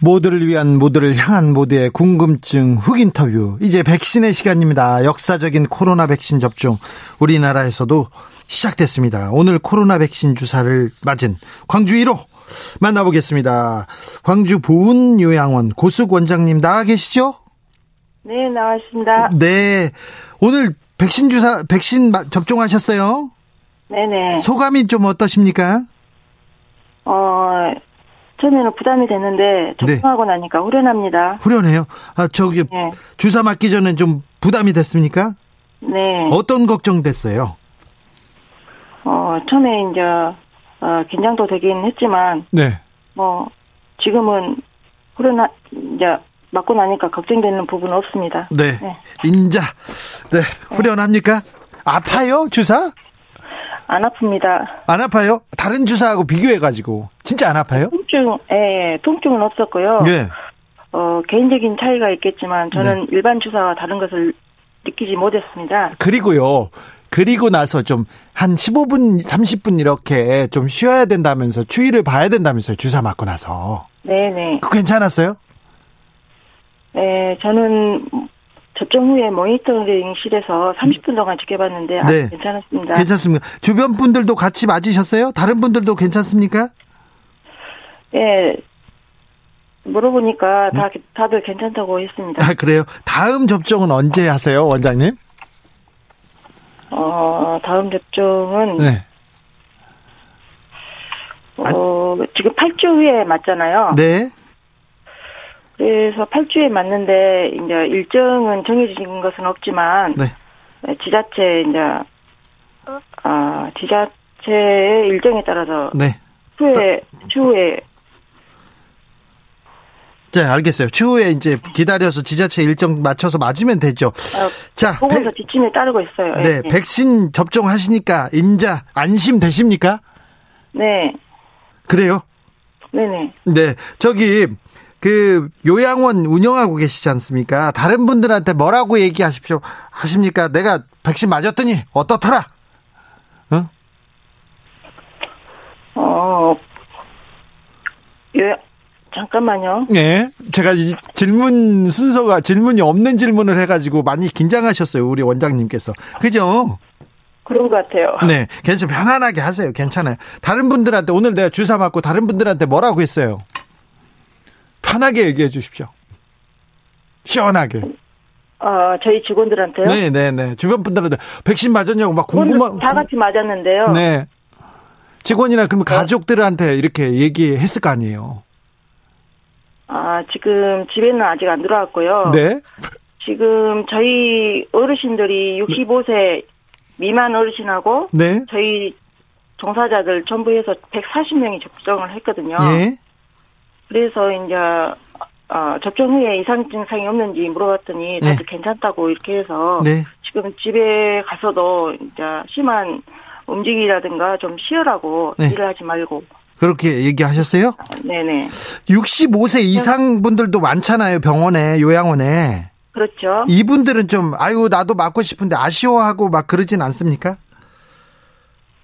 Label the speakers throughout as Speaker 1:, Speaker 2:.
Speaker 1: 모두를 위한 모두를 향한 모두의 궁금증 흑 인터뷰. 이제 백신의 시간입니다. 역사적인 코로나 백신 접종 우리나라에서도 시작됐습니다. 오늘 코로나 백신 주사를 맞은 광주 1호 만나보겠습니다. 광주 보은요양원 고숙 원장님 나와 계시죠?
Speaker 2: 네, 나왔습니다.
Speaker 1: 네. 오늘 백신 주사 백신 접종하셨어요?
Speaker 2: 네 네.
Speaker 1: 소감이 좀 어떠십니까?
Speaker 2: 어, 처음에는 부담이 됐는데 접종하고 네. 나니까 후련합니다.
Speaker 1: 후련해요? 아 저기 네. 주사 맞기 전에 좀 부담이 됐습니까?
Speaker 2: 네.
Speaker 1: 어떤 걱정 됐어요?
Speaker 2: 어 처음에 이제 어, 긴장도 되긴 했지만
Speaker 1: 네.
Speaker 2: 뭐 지금은 후련하 이제 맞고 나니까 걱정되는 부분은 없습니다.
Speaker 1: 네. 네. 인자 네 후련합니까? 아파요 주사?
Speaker 2: 안 아픕니다.
Speaker 1: 안 아파요? 다른 주사하고 비교해가지고 진짜 안 아파요?
Speaker 2: 통증, 예, 예. 통증은 없었고요.
Speaker 1: 네.
Speaker 2: 어 개인적인 차이가 있겠지만 저는 네. 일반 주사와 다른 것을 느끼지 못했습니다.
Speaker 1: 그리고요. 그리고 나서 좀 한 15분, 30분 이렇게 좀 쉬어야 된다면서 추위를 봐야 된다면서요. 주사 맞고 나서.
Speaker 2: 네네.
Speaker 1: 그 괜찮았어요?
Speaker 2: 네, 저는 접종 후에 모니터링실에서 30분 동안 지켜봤는데 네. 괜찮았습니다.
Speaker 1: 괜찮습니다. 주변 분들도 같이 맞으셨어요? 다른 분들도 괜찮습니까?
Speaker 2: 예. 물어보니까 다, 다들 괜찮다고 했습니다.
Speaker 1: 아, 그래요? 다음 접종은 언제 하세요, 원장님?
Speaker 2: 어, 다음 접종은.
Speaker 1: 네.
Speaker 2: 어, 지금 8주 후에 맞잖아요.
Speaker 1: 네.
Speaker 2: 그래서 8주에 맞는데 이제 일정은 정해진 것은 없지만
Speaker 1: 네.
Speaker 2: 지자체 이제 아 지자체의 일정에 따라서
Speaker 1: 네.
Speaker 2: 후에 추후에
Speaker 1: 네, 알겠어요. 추후에 이제 기다려서 지자체 일정 맞춰서 맞으면 되죠.
Speaker 2: 아, 자, 보건소 백, 지침에 따르고 있어요.
Speaker 1: 네, 네, 백신 접종하시니까 인자 안심 되십니까?
Speaker 2: 네.
Speaker 1: 그래요?
Speaker 2: 네네.
Speaker 1: 네, 저기 그 요양원 운영하고 계시지 않습니까? 다른 분들한테 뭐라고 얘기하십시오 하십니까? 내가 백신 맞았더니 어떻더라? 응?
Speaker 2: 어, 요 잠깐만요.
Speaker 1: 네. 제가 이 질문 순서가 질문이 없는 질문을 해가지고 많이 긴장하셨어요. 우리 원장님께서. 그죠?
Speaker 2: 그런 것 같아요.
Speaker 1: 네. 괜찮, 편안하게 하세요. 괜찮아요. 다른 분들한테 오늘 내가 주사 맞고 다른 분들한테 뭐라고 했어요? 편하게 얘기해 주십시오. 시원하게.
Speaker 2: 어, 저희 직원들한테요?
Speaker 1: 네, 네, 네. 주변 분들한테 백신 맞았냐고 막 궁금한.
Speaker 2: 다 같이 맞았는데요.
Speaker 1: 네. 직원이나 그러면 네. 가족들한테 이렇게 얘기했을 거 아니에요.
Speaker 2: 아, 지금 집에는 아직 안 들어왔고요.
Speaker 1: 네.
Speaker 2: 지금 저희 어르신들이 65세 미만 어르신하고
Speaker 1: 네.
Speaker 2: 저희 종사자들 전부 해서 140명이 접종을 했거든요.
Speaker 1: 예.
Speaker 2: 그래서 이제 어, 접종 후에 이상 증상이 없는지 물어봤더니 다들 네. 괜찮다고 이렇게 해서
Speaker 1: 네.
Speaker 2: 지금 집에 가서도 이제 심한 움직이라든가 좀 쉬어라고 네. 일을 하지 말고
Speaker 1: 그렇게 얘기하셨어요?
Speaker 2: 아, 네네.
Speaker 1: 65세 이상 분들도 많잖아요 병원에 요양원에.
Speaker 2: 그렇죠.
Speaker 1: 이분들은 좀 아유 나도 맞고 싶은데 아쉬워하고 막 그러진 않습니까?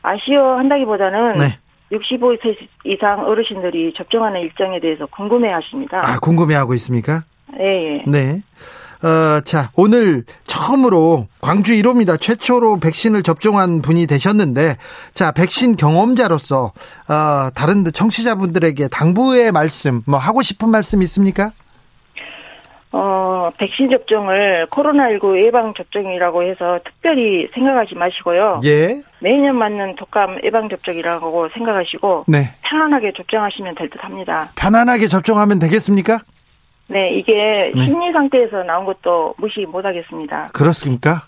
Speaker 2: 아쉬워한다기보다는 네. 65세 이상 어르신들이 접종하는 일정에 대해서 궁금해 하십니다.
Speaker 1: 아, 궁금해 하고 있습니까?
Speaker 2: 네. 예.
Speaker 1: 네. 어, 자, 오늘 처음으로 광주 1호입니다. 최초로 백신을 접종한 분이 되셨는데, 자, 백신 경험자로서, 어, 다른 청취자분들에게 당부의 말씀, 뭐 하고 싶은 말씀 있습니까?
Speaker 2: 어, 백신 접종을 코로나19 예방 접종이라고 해서 특별히 생각하지 마시고요.
Speaker 1: 예.
Speaker 2: 매년 맞는 독감 예방 접종이라고 생각하시고
Speaker 1: 네.
Speaker 2: 편안하게 접종하시면 될 듯합니다.
Speaker 1: 편안하게 접종하면 되겠습니까?
Speaker 2: 네, 이게 네. 심리 상태에서 나온 것도 무시 못 하겠습니다.
Speaker 1: 그렇습니까?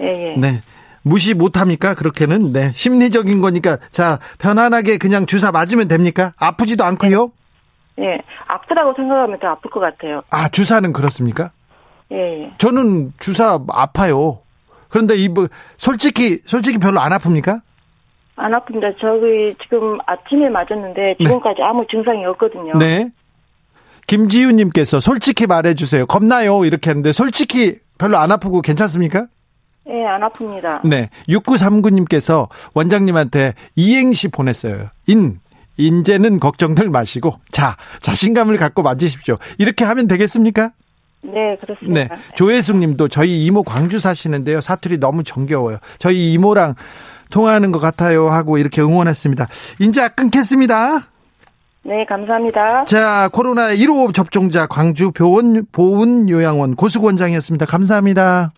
Speaker 2: 예, 예.
Speaker 1: 네. 무시 못 합니까? 그렇게는 네. 심리적인 거니까 자, 편안하게 그냥 주사 맞으면 됩니까? 아프지도 않고요.
Speaker 2: 네. 예, 아프다고 생각하면 더 아플 것 같아요.
Speaker 1: 아, 주사는 그렇습니까?
Speaker 2: 예.
Speaker 1: 저는 주사 아파요. 그런데 이 뭐 솔직히 솔직히 별로 안 아픕니까?
Speaker 2: 안 아픕니다. 저기 지금 아침에 맞았는데 지금까지 아무 증상이 없거든요.
Speaker 1: 네. 김지윤님께서 솔직히 말해주세요. 겁나요? 이렇게 했는데 솔직히 별로 안 아프고 괜찮습니까?
Speaker 2: 예, 안 아픕니다.
Speaker 1: 네. 6939님께서 원장님한테 이행시 보냈어요. 인. 인제는 걱정들 마시고 자 자신감을 갖고 맞으십시오. 이렇게 하면 되겠습니까?
Speaker 2: 네, 그렇습니다.
Speaker 1: 네. 조혜숙 님도 저희 이모 광주 사시는데요. 사투리 너무 정겨워요. 저희 이모랑 통화하는 것 같아요. 하고 이렇게 응원했습니다. 인자 끊겠습니다.
Speaker 2: 네, 감사합니다.
Speaker 1: 자, 코로나 1호 접종자 광주 보훈, 보훈 요양원 고수원장이었습니다. 감사합니다.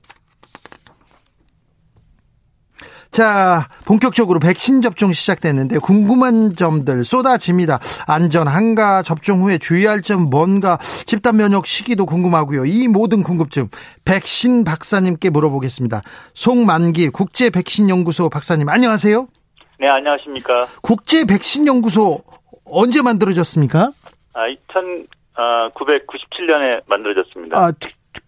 Speaker 1: 자, 본격적으로 백신 접종 시작됐는데 궁금한 점들 쏟아집니다. 안전 한가, 접종 후에 주의할 점 뭔가, 집단 면역 시기도 궁금하고요. 이 모든 궁금증 백신 박사님께 물어보겠습니다. 송만기 국제 백신 연구소 박사님 안녕하세요.
Speaker 3: 네, 안녕하십니까.
Speaker 1: 국제 백신 연구소 언제 만들어졌습니까?
Speaker 3: 아, 2997년에 만들어졌습니다.
Speaker 1: 아,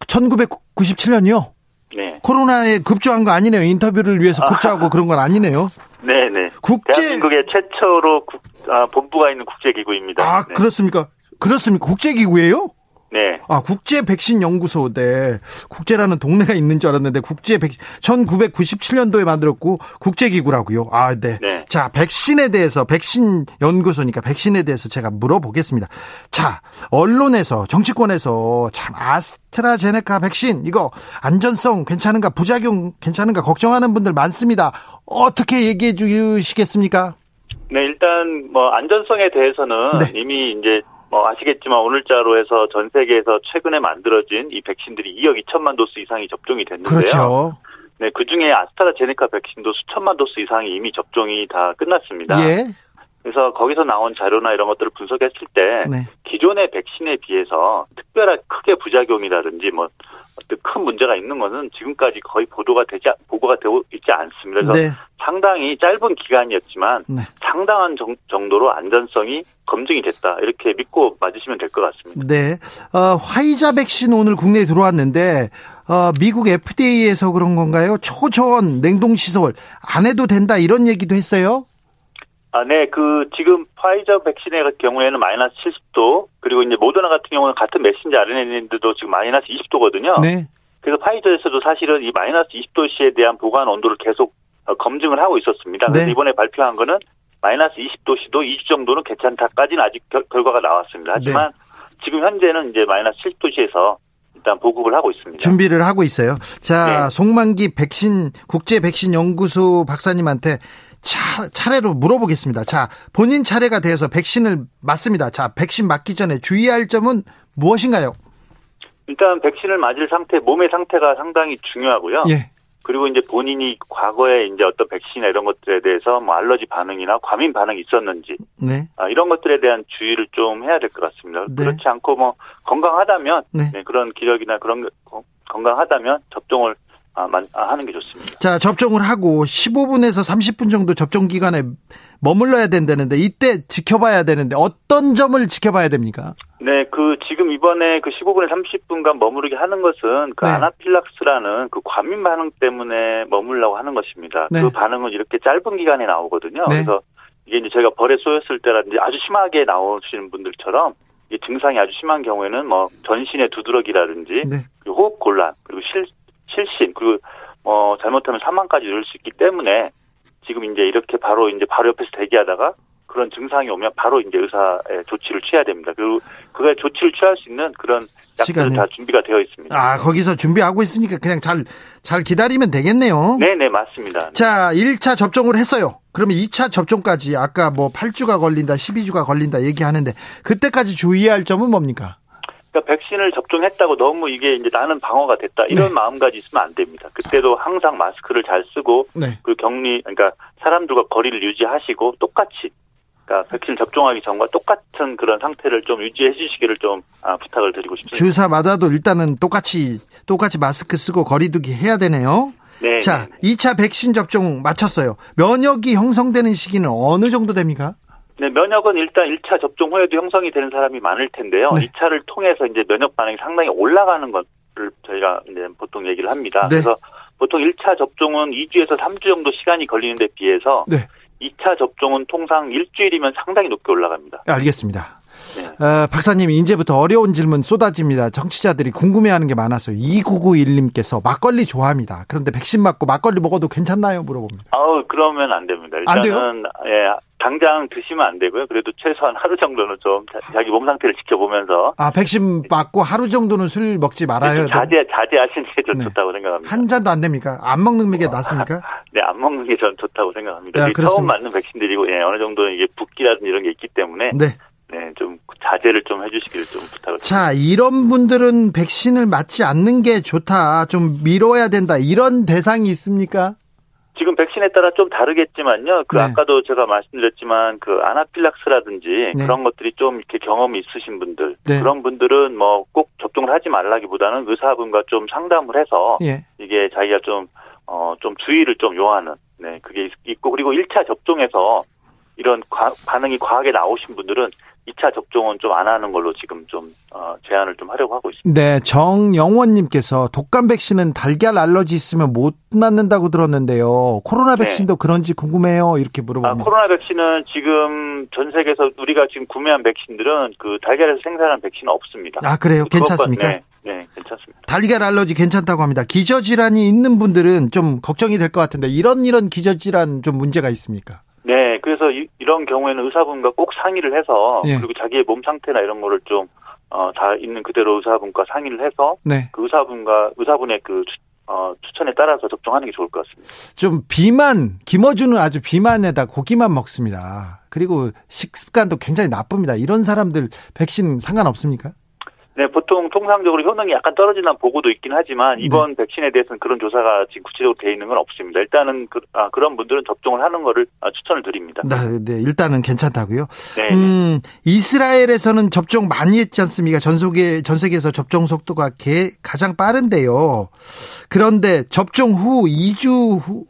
Speaker 1: 1997년이요?
Speaker 3: 네.
Speaker 1: 코로나에 급조한 거 아니네요. 인터뷰를 위해서 급조하고 그런 건 아니네요.
Speaker 3: 네, 네.
Speaker 1: 국제-
Speaker 3: 대한민국의 최초로 국- 아, 본부가 있는 국제기구입니다.
Speaker 1: 아,
Speaker 3: 네.
Speaker 1: 그렇습니까? 그렇습니까? 국제기구예요?
Speaker 3: 네.
Speaker 1: 아, 국제 백신 연구소. 네. 국제라는 동네가 있는 줄 알았는데 국제 백 1997년도에 만들었고 국제 기구라고요. 아, 네.
Speaker 3: 네.
Speaker 1: 자, 백신에 대해서 백신 연구소니까 백신에 대해서 제가 물어보겠습니다. 자, 언론에서 정치권에서 참 아스트라제네카 백신 이거 안전성 괜찮은가 부작용 괜찮은가 걱정하는 분들 많습니다. 어떻게 얘기해 주시겠습니까?
Speaker 3: 네, 일단 뭐 안전성에 대해서는
Speaker 1: 네.
Speaker 3: 이미 이제 뭐 아시겠지만 오늘자로 해서 전 세계에서 최근에 만들어진 이 백신들이 2억 2천만 도스 이상이 접종이 됐는데요.
Speaker 1: 그렇죠.
Speaker 3: 네, 그 중에 아스트라제네카 백신도 수천만 도스 이상이 이미 접종이 다 끝났습니다.
Speaker 1: 예.
Speaker 3: 그래서 거기서 나온 자료나 이런 것들을 분석했을 때
Speaker 1: 네.
Speaker 3: 기존의 백신에 비해서 특별하게 크게 부작용이라든지 뭐 어떤 큰 문제가 있는 것은 지금까지 거의 보도가 되지 않- 보고가 되고 있지 않습니다. 그래서
Speaker 1: 네.
Speaker 3: 상당히 짧은 기간이었지만
Speaker 1: 네.
Speaker 3: 상당한 정, 정도로 안전성이 검증이 됐다 이렇게 믿고 맞으시면 될 것 같습니다.
Speaker 1: 네. 어, 화이자 백신 오늘 국내에 들어왔는데 어, 미국 FDA에서 그런 건가요? 초저온 냉동 시설 안 해도 된다 이런 얘기도 했어요.
Speaker 3: 아, 네, 그 지금 파이저 백신의 경우에는 마이너스 70도 그리고 이제 모더나 같은 경우는 같은 메신저 RNA인데도 지금 마이너스 20도거든요.
Speaker 1: 네.
Speaker 3: 그래서 파이저에서도 사실은 이 마이너스 20도씨에 대한 보관 온도를 계속 어, 검증을 하고 있었습니다. 그래서
Speaker 1: 네.
Speaker 3: 이번에 발표한 거는 마이너스 20도씨도 20 정도는 괜찮다까지는 아직 결, 결과가 나왔습니다. 하지만
Speaker 1: 네.
Speaker 3: 지금 현재는 이제 마이너스 70도씨에서 일단 보급을 하고 있습니다.
Speaker 1: 준비를 하고 있어요. 자,
Speaker 3: 네.
Speaker 1: 송만기 백신 국제 백신 연구소 박사님한테 차, 차례로 물어보겠습니다. 자, 본인 차례가 되어서 백신을 맞습니다. 자, 백신 맞기 전에 주의할 점은 무엇인가요?
Speaker 3: 일단 백신을 맞을 상태, 몸의 상태가 상당히 중요하고요.
Speaker 1: 예.
Speaker 3: 그리고 이제 본인이 과거에 이제 어떤 백신이나 이런 것들에 대해서 뭐 알러지 반응이나 과민 반응이 있었는지
Speaker 1: 네.
Speaker 3: 아, 이런 것들에 대한 주의를 좀 해야 될 것 같습니다.
Speaker 1: 네.
Speaker 3: 그렇지 않고 뭐 건강하다면
Speaker 1: 네.
Speaker 3: 네, 그런 기력이나 그런 건강하다면 접종을 하는 게 좋습니다.
Speaker 1: 자, 접종을 하고 15분에서 30분 정도 접종 기간에 머물러야 된다는데 이때 지켜봐야 되는데 어떤 점을 지켜봐야 됩니까?
Speaker 3: 네, 그 지금 이번에 그 15분에 30분간 머무르게 하는 것은 그
Speaker 1: 네.
Speaker 3: 아나필락스라는 그 과민 반응 때문에 머물라고 하는 것입니다.
Speaker 1: 네.
Speaker 3: 그 반응은 이렇게 짧은 기간에 나오거든요.
Speaker 1: 네.
Speaker 3: 그래서 이게 이제 저희가 벌에 쏘였을 때라든지 아주 심하게 나오시는 분들처럼 이 증상이 아주 심한 경우에는 뭐 전신의 두드러기라든지
Speaker 1: 네.
Speaker 3: 그리고 호흡 곤란 그리고 실 실신 그리고 어 잘못하면 사망까지 이룰 수 있기 때문에 지금 이제 이렇게 바로 이제 바로 옆에서 대기하다가 그런 증상이 오면 바로 이제 의사의 조치를 취해야 됩니다. 그리고 그거에 조치를 취할 수 있는 그런 약들은. 다 준비가 되어 있습니다.
Speaker 1: 아, 거기서 준비하고 있으니까 그냥 잘, 잘 기다리면 되겠네요.
Speaker 3: 네, 네, 맞습니다.
Speaker 1: 자, 1차 접종을 했어요. 그러면 2차 접종까지 아까 뭐 8주가 걸린다, 12주가 걸린다 얘기하는데 그때까지 주의해야 할 점은 뭡니까?
Speaker 3: 그러니까 백신을 접종했다고 너무 이게 이제 나는 방어가 됐다 이런
Speaker 1: 네.
Speaker 3: 마음가지 있으면 안 됩니다. 그때도 항상 마스크를 잘 쓰고
Speaker 1: 네.
Speaker 3: 그 격리 그러니까 사람들과 거리를 유지하시고 똑같이 그러니까 백신 접종하기 전과 똑같은 그런 상태를 좀 유지해 주시기를 좀 아, 부탁을 드리고 싶습니다.
Speaker 1: 주사 맞아도 일단은 똑같이, 똑같이 마스크 쓰고 거리두기 해야 되네요.
Speaker 3: 네.
Speaker 1: 자,
Speaker 3: 네.
Speaker 1: 2차 백신 접종 마쳤어요. 면역이 형성되는 시기는 어느 정도 됩니까?
Speaker 3: 네, 면역은 일단 1차 접종 후에도 형성이 되는 사람이 많을 텐데요.
Speaker 1: 네.
Speaker 3: 2차를 통해서 이제 면역 반응이 상당히 올라가는 건 저희가 이제 보통 얘기를 합니다.
Speaker 1: 네.
Speaker 3: 그래서 보통 1차 접종은 2주에서 3주 정도 시간이 걸리는 데 비해서
Speaker 1: 네.
Speaker 3: 2차 접종은 통상 일주일이면 상당히 높게 올라갑니다.
Speaker 1: 알겠습니다.
Speaker 3: 네.
Speaker 1: 어, 박사님, 이제부터 어려운 질문 쏟아집니다. 정치자들이 궁금해하는 게 많아서요. 2991님께서 막걸리 좋아합니다. 그런데 백신 맞고 막걸리 먹어도 괜찮나요? 물어봅니다.
Speaker 3: 아우 그러면 안 됩니다.
Speaker 1: 안 돼요?
Speaker 3: 일단은 예, 당장 드시면 안 되고요. 그래도 최소한 하루 정도는 좀 자- 자기 몸 상태를 지켜보면서
Speaker 1: 아, 백신 맞고 하루 정도는 술 먹지 말아요.
Speaker 3: 좀 자제 자제하시는 게좀
Speaker 1: 네.
Speaker 3: 좋다고 생각합니다.
Speaker 1: 한 잔도 안 됩니까? 안 먹는 게 낫습니까?
Speaker 3: 네, 안 먹는 게 전 좋다고 생각합니다.
Speaker 1: 네,
Speaker 3: 이게
Speaker 1: 그렇습니다.
Speaker 3: 처음 맞는 백신들이고 예, 어느 정도 이게 붓기라든지 이런 게 있기 때문에
Speaker 1: 네.
Speaker 3: 네, 좀 자제를 좀 해주시기를 좀 부탁을.
Speaker 1: 자, 이런 분들은 백신을 맞지 않는 게 좋다. 좀 미뤄야 된다. 이런 대상이 있습니까?
Speaker 3: 지금 백신에 따라 좀 다르겠지만요. 그
Speaker 1: 네.
Speaker 3: 아까도 제가 말씀드렸지만 그 아나필락스라든지
Speaker 1: 네.
Speaker 3: 그런 것들이 좀 이렇게 경험이 있으신 분들
Speaker 1: 네.
Speaker 3: 그런 분들은 뭐 꼭 접종을 하지 말라기보다는 의사분과 좀 상담을 해서
Speaker 1: 예.
Speaker 3: 이게 자기가 좀 어, 좀 주의를 좀 요하는, 네, 그게 있- 있고, 그리고 1차 접종에서 이런 과- 반응이 과하게 나오신 분들은 2차 접종은 좀 안 하는 걸로 지금 좀, 어, 제안을 좀 하려고 하고 있습니다.
Speaker 1: 네, 정영원님께서 독감 백신은 달걀 알러지 있으면 못 맞는다고 들었는데요. 코로나
Speaker 3: 네.
Speaker 1: 백신도 그런지 궁금해요. 이렇게
Speaker 3: 아,
Speaker 1: 물어봅니다.
Speaker 3: 코로나 백신은 지금 전 세계에서 우리가 지금 구매한 백신들은 그 달걀에서 생산한 백신은 없습니다.
Speaker 1: 아, 그래요?
Speaker 3: 그것과-
Speaker 1: 괜찮습니까?
Speaker 3: 네, 네, 괜찮습니다.
Speaker 1: 달걀 알러지 괜찮다고 합니다. 기저질환이 있는 분들은 좀 걱정이 될 것 같은데 이런 이런 기저질환 좀 문제가 있습니까?
Speaker 3: 네, 그래서 이, 런 경우에는 의사분과 꼭 상의를 해서
Speaker 1: 예.
Speaker 3: 그리고 자기의 몸 상태나 이런 거를 좀, 어, 다 있는 그대로 의사분과 상의를 해서
Speaker 1: 네.
Speaker 3: 그 의사분과 의사분의 그 추, 어, 추천에 따라서 접종하는 게 좋을 것 같습니다.
Speaker 1: 좀 비만, 김어준은 아주 비만에다 고기만 먹습니다. 그리고 식습관도 굉장히 나쁩니다. 이런 사람들 백신 상관없습니까?
Speaker 3: 네, 보통 통상적으로 효능이 약간 떨어진다는 보고도 있긴 하지만 이번
Speaker 1: 네.
Speaker 3: 백신에 대해서는 그런 조사가 지금 구체적으로 되어 있는 건 없습니다. 일단은 그, 런 분들은 접종을 하는 거를 아, 추천을 드립니다.
Speaker 1: 네, 네, 일단은 괜찮다고요.
Speaker 3: 네.
Speaker 1: 음, 이스라엘에서는 접종 많이 했지 않습니까? 전 세계 전 세계에서 접종 속도가 개- 가장 빠른데요. 그런데 접종 후 2주 후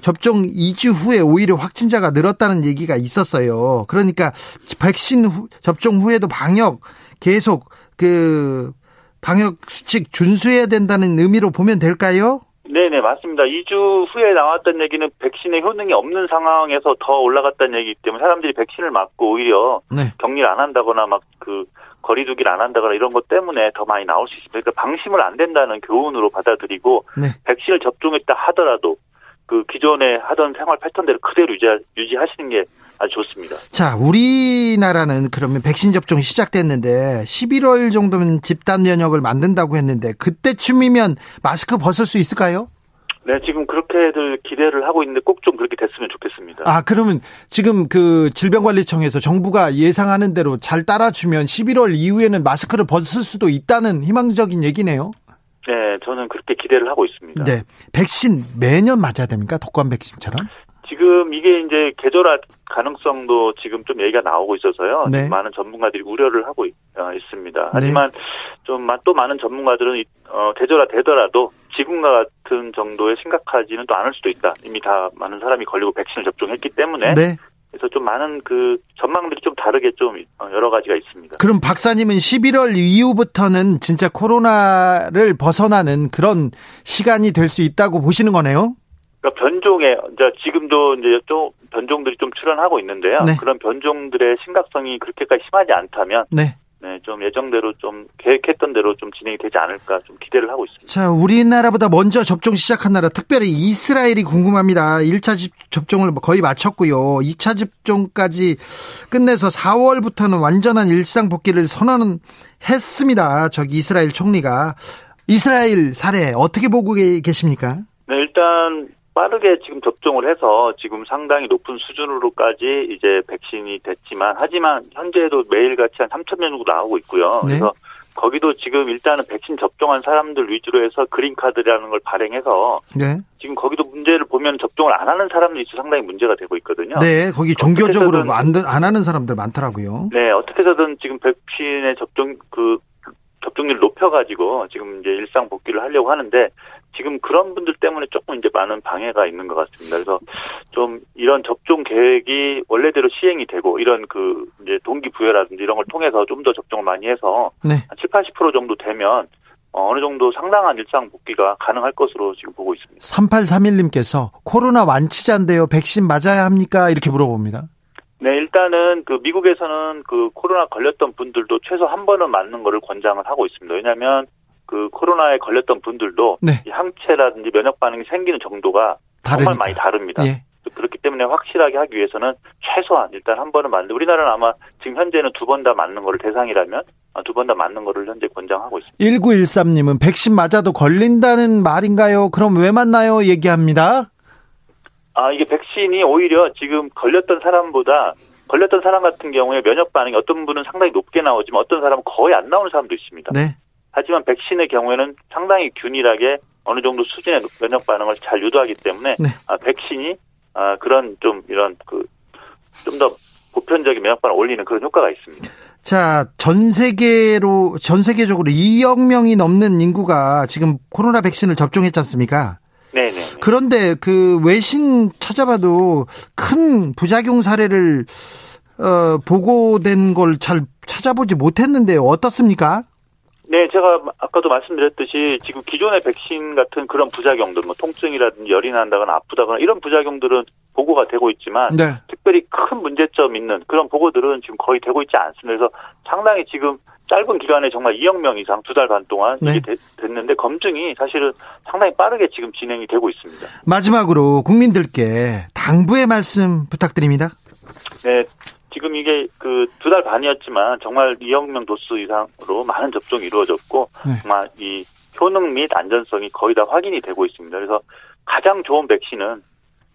Speaker 1: 접종 2주 후에 오히려 확진자가 늘었다는 얘기가 있었어요. 그러니까 백신 후, 접종 후에도 방역 계속 그 방역 수칙 준수해야 된다는 의미로 보면 될까요?
Speaker 3: 네네, 맞습니다. 2주 후에 나왔던 얘기는 백신의 효능이 없는 상황에서 더 올라갔다는 얘기이기 때문에 사람들이 백신을 맞고 오히려
Speaker 1: 네.
Speaker 3: 격리를 안 한다거나 막 그 거리두기를 안 한다거나 이런 것 때문에 더 많이 나올 수 있습니다. 그러니까 방심을 안 된다는 교훈으로 받아들이고
Speaker 1: 네.
Speaker 3: 백신을 접종했다 하더라도 그 기존에 하던 생활 패턴대로 그대로 유지, 유지하시는 게 아주 좋습니다.
Speaker 1: 자, 우리나라는 그러면 백신 접종이 시작됐는데 11월 정도면 집단 면역을 만든다고 했는데 그때쯤이면 마스크 벗을 수 있을까요?
Speaker 3: 네, 지금 그렇게들 기대를 하고 있는데 꼭 좀 그렇게 됐으면 좋겠습니다.
Speaker 1: 아, 그러면 지금 그 질병관리청에서 정부가 예상하는 대로 잘 따라주면 11월 이후에는 마스크를 벗을 수도 있다는 희망적인 얘기네요.
Speaker 3: 네, 저는 그렇게 기대를 하고 있습니다.
Speaker 1: 네. 백신 매년 맞아야 됩니까? 독감 백신처럼?
Speaker 3: 지금 이게 이제 계절화 가능성도 지금 좀 얘기가 나오고 있어서요.
Speaker 1: 네.
Speaker 3: 많은 전문가들이 우려를 하고 있, 습니다 하지만 좀또 많은 전문가들은 이- 어, 계절화 되더라도 지금과 같은 정도의 심각하지는 또 않을 수도 있다. 이미 다 많은 사람이 걸리고 백신을 접종했기 때문에
Speaker 1: 네.
Speaker 3: 그래서 좀 많은 그 전망들이 좀 다르게 좀 어, 여러 가지가 있습니다.
Speaker 1: 그럼 박사님은 11월 이후부터는 진짜 코로나를 벗어나는 그런 시간이 될 수 있다고 보시는 거네요?
Speaker 3: 그러니까 변종에 이제 지금도 이제 좀 변종들이 좀 출현하고 있는데요.
Speaker 1: 네.
Speaker 3: 그런 변종들의 심각성이 그렇게까지 심하지 않다면
Speaker 1: 네.
Speaker 3: 네, 좀 예정대로 좀 계획했던 대로 좀 진행이 되지 않을까 좀 기대를 하고 있습니다.
Speaker 1: 자, 우리나라보다 먼저 접종 시작한 나라, 특별히 이스라엘이 궁금합니다. 1차 집 접종을 거의 마쳤고요. 2차 접종까지 끝내서 4월부터는 완전한 일상 복귀를 선언했습니다. 저기 이스라엘 총리가. 이스라엘 사례 어떻게 보고 계- 계십니까?
Speaker 3: 네, 일단 빠르게 지금 접종을 해서 지금 상당히 높은 수준으로까지 이제 백신이 됐지만 하지만 현재도 매일같이 한 3천 명 정도 나오고 있고요.
Speaker 1: 네.
Speaker 3: 그래서 거기도 지금 일단은 백신 접종한 사람들 위주로 해서 그린카드라는 걸 발행해서
Speaker 1: 네.
Speaker 3: 지금 거기도 문제를 보면 접종을 안 하는 사람들이 있어 상당히 문제가 되고 있거든요.
Speaker 1: 네, 거기 종교적으로 안, 안 하는 사람들 많더라고요.
Speaker 3: 네, 어떻게 해서든 지금 백신의 접종 그 접종률 높여가지고 지금 이제 일상 복귀를 하려고 하는데 지금 그런 분들 때문에 조금 이제 많은 방해가 있는 것 같습니다. 그래서 좀 이런 접종 계획이 원래대로 시행이 되고 이런 그 이제 동기부여라든지 이런 걸 통해서 좀 더 접종을 많이 해서
Speaker 1: 네.
Speaker 3: 한 7, 80% 정도 되면 어, 어느 정도 상당한 일상 복귀가 가능할 것으로 지금 보고 있습니다.
Speaker 1: 3831님께서 코로나 완치자인데요. 백신 맞아야 합니까? 이렇게 물어봅니다.
Speaker 3: 네, 일단은 그 미국에서는 그 코로나 걸렸던 분들도 최소 한 번은 맞는 거를 권장을 하고 있습니다. 왜냐하면 그 코로나에 걸렸던 분들도
Speaker 1: 네.
Speaker 3: 이 항체라든지 면역 반응이 생기는 정도가
Speaker 1: 다르니까.
Speaker 3: 정말 많이 다릅니다.
Speaker 1: 예.
Speaker 3: 그렇기 때문에 확실하게 하기 위해서는 최소한 일단 한 번은 맞는 우리나라는 아마 지금 현재는 두 번 다 맞는 거를 대상이라면 아, 두번 다 맞는 거를 현재 권장하고 있습니다.
Speaker 1: 1913님은 백신 맞아도 걸린다는 말인가요? 그럼 왜 맞나요? 얘기합니다.
Speaker 3: 아, 이게 백신이 오히려 지금 걸렸던 사람보다 걸렸던 사람 같은 경우에 면역 반응이 어떤 분은 상당히 높게 나오지만 어떤 사람은 거의 안 나오는 사람도 있습니다.
Speaker 1: 네.
Speaker 3: 하지만 백신의 경우에는 상당히 균일하게 어느 정도 수준의 면역 반응을 잘 유도하기 때문에
Speaker 1: 네.
Speaker 3: 아, 백신이 아, 그런 좀 이런 그 좀 더 보편적인 면역 반응을 올리는 그런 효과가 있습니다.
Speaker 1: 자, 전 세계로, 전 세계적으로 2억 명이 넘는 인구가 지금 코로나 백신을 접종했지 않습니까?
Speaker 3: 네 네.
Speaker 1: 그런데 그 외신 찾아봐도 큰 부작용 사례를, 어, 보고된 걸 잘 찾아보지 못했는데 어떻습니까?
Speaker 3: 네, 제가 아까도 말씀드렸듯이 지금 기존의 백신 같은 그런 부작용들, 뭐 통증이라든지 열이 난다거나 아프다거나 이런 부작용들은 보고가 되고 있지만
Speaker 1: 네.
Speaker 3: 특별히 큰 문제점 있는 그런 보고들은 지금 거의 되고 있지 않습니다. 그래서 상당히 지금 짧은 기간에 정말 2억 명 이상 두 달 반 동안
Speaker 1: 네.
Speaker 3: 이게 되- 됐는데 검증이 사실은 상당히 빠르게 지금 진행이 되고 있습니다.
Speaker 1: 마지막으로 국민들께 당부의 말씀 부탁드립니다.
Speaker 3: 네, 지금 이게 그 두 달 반이었지만 정말 2억 명 도수 이상으로 많은 접종이 이루어졌고
Speaker 1: 네.
Speaker 3: 정말 이 효능 및 안전성이 거의 다 확인이 되고 있습니다. 그래서 가장 좋은 백신은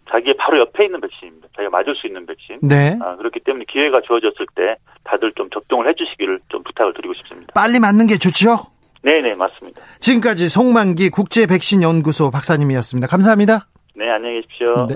Speaker 3: 자기의 바로 옆에 있는 백신입니다. 자기가 맞을 수 있는 백신.
Speaker 1: 네.
Speaker 3: 아, 그렇기 때문에 기회가 주어졌을 때 다들 좀 접종을 해주시기를 좀 부탁을 드리고 싶습니다.
Speaker 1: 빨리 맞는 게 좋죠?
Speaker 3: 네네 맞습니다.
Speaker 1: 지금까지 송만기 국제백신연구소 박사님이었습니다. 감사합니다.
Speaker 3: 네 안녕히 계십시오.
Speaker 1: 네.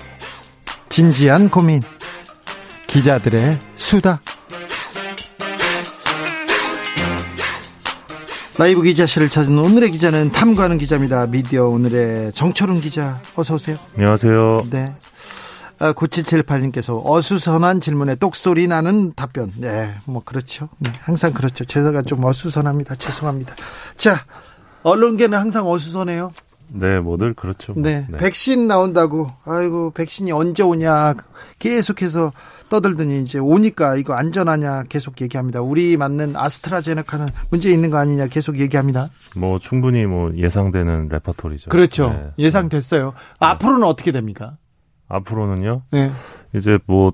Speaker 1: 진지한 고민. 기자들의 수다. 라이브 기자실을 찾은 오늘의 기자는 탐구하는 기자입니다. 미디어 오늘의 정철훈 기자. 어서 오세요.
Speaker 4: 안녕하세요.
Speaker 1: 네. 아, 9778님께서 어수선한 질문에 똑소리 나는 답변. 네, 뭐, 그렇죠. 네, 항상 그렇죠. 제가 좀 어수선합니다. 죄송합니다. 자, 언론계는 항상 어수선해요.
Speaker 4: 네, 뭐늘 그렇죠. 뭐.
Speaker 1: 네. 백신 나온다고. 아이고, 백신이 언제 오냐. 계속해서 떠들더니 이제 오니까 이거 안전하냐 계속 얘기합니다. 우리 맞는 아스트라제네카는 문제 있는 거 아니냐 계속 얘기합니다.
Speaker 4: 뭐 충분히 뭐 예상되는 레퍼토리죠.
Speaker 1: 그렇죠.
Speaker 4: 네.
Speaker 1: 예상됐어요. 앞으로는 어떻게 됩니까?
Speaker 4: 앞으로는요.
Speaker 1: 네.
Speaker 4: 이제 뭐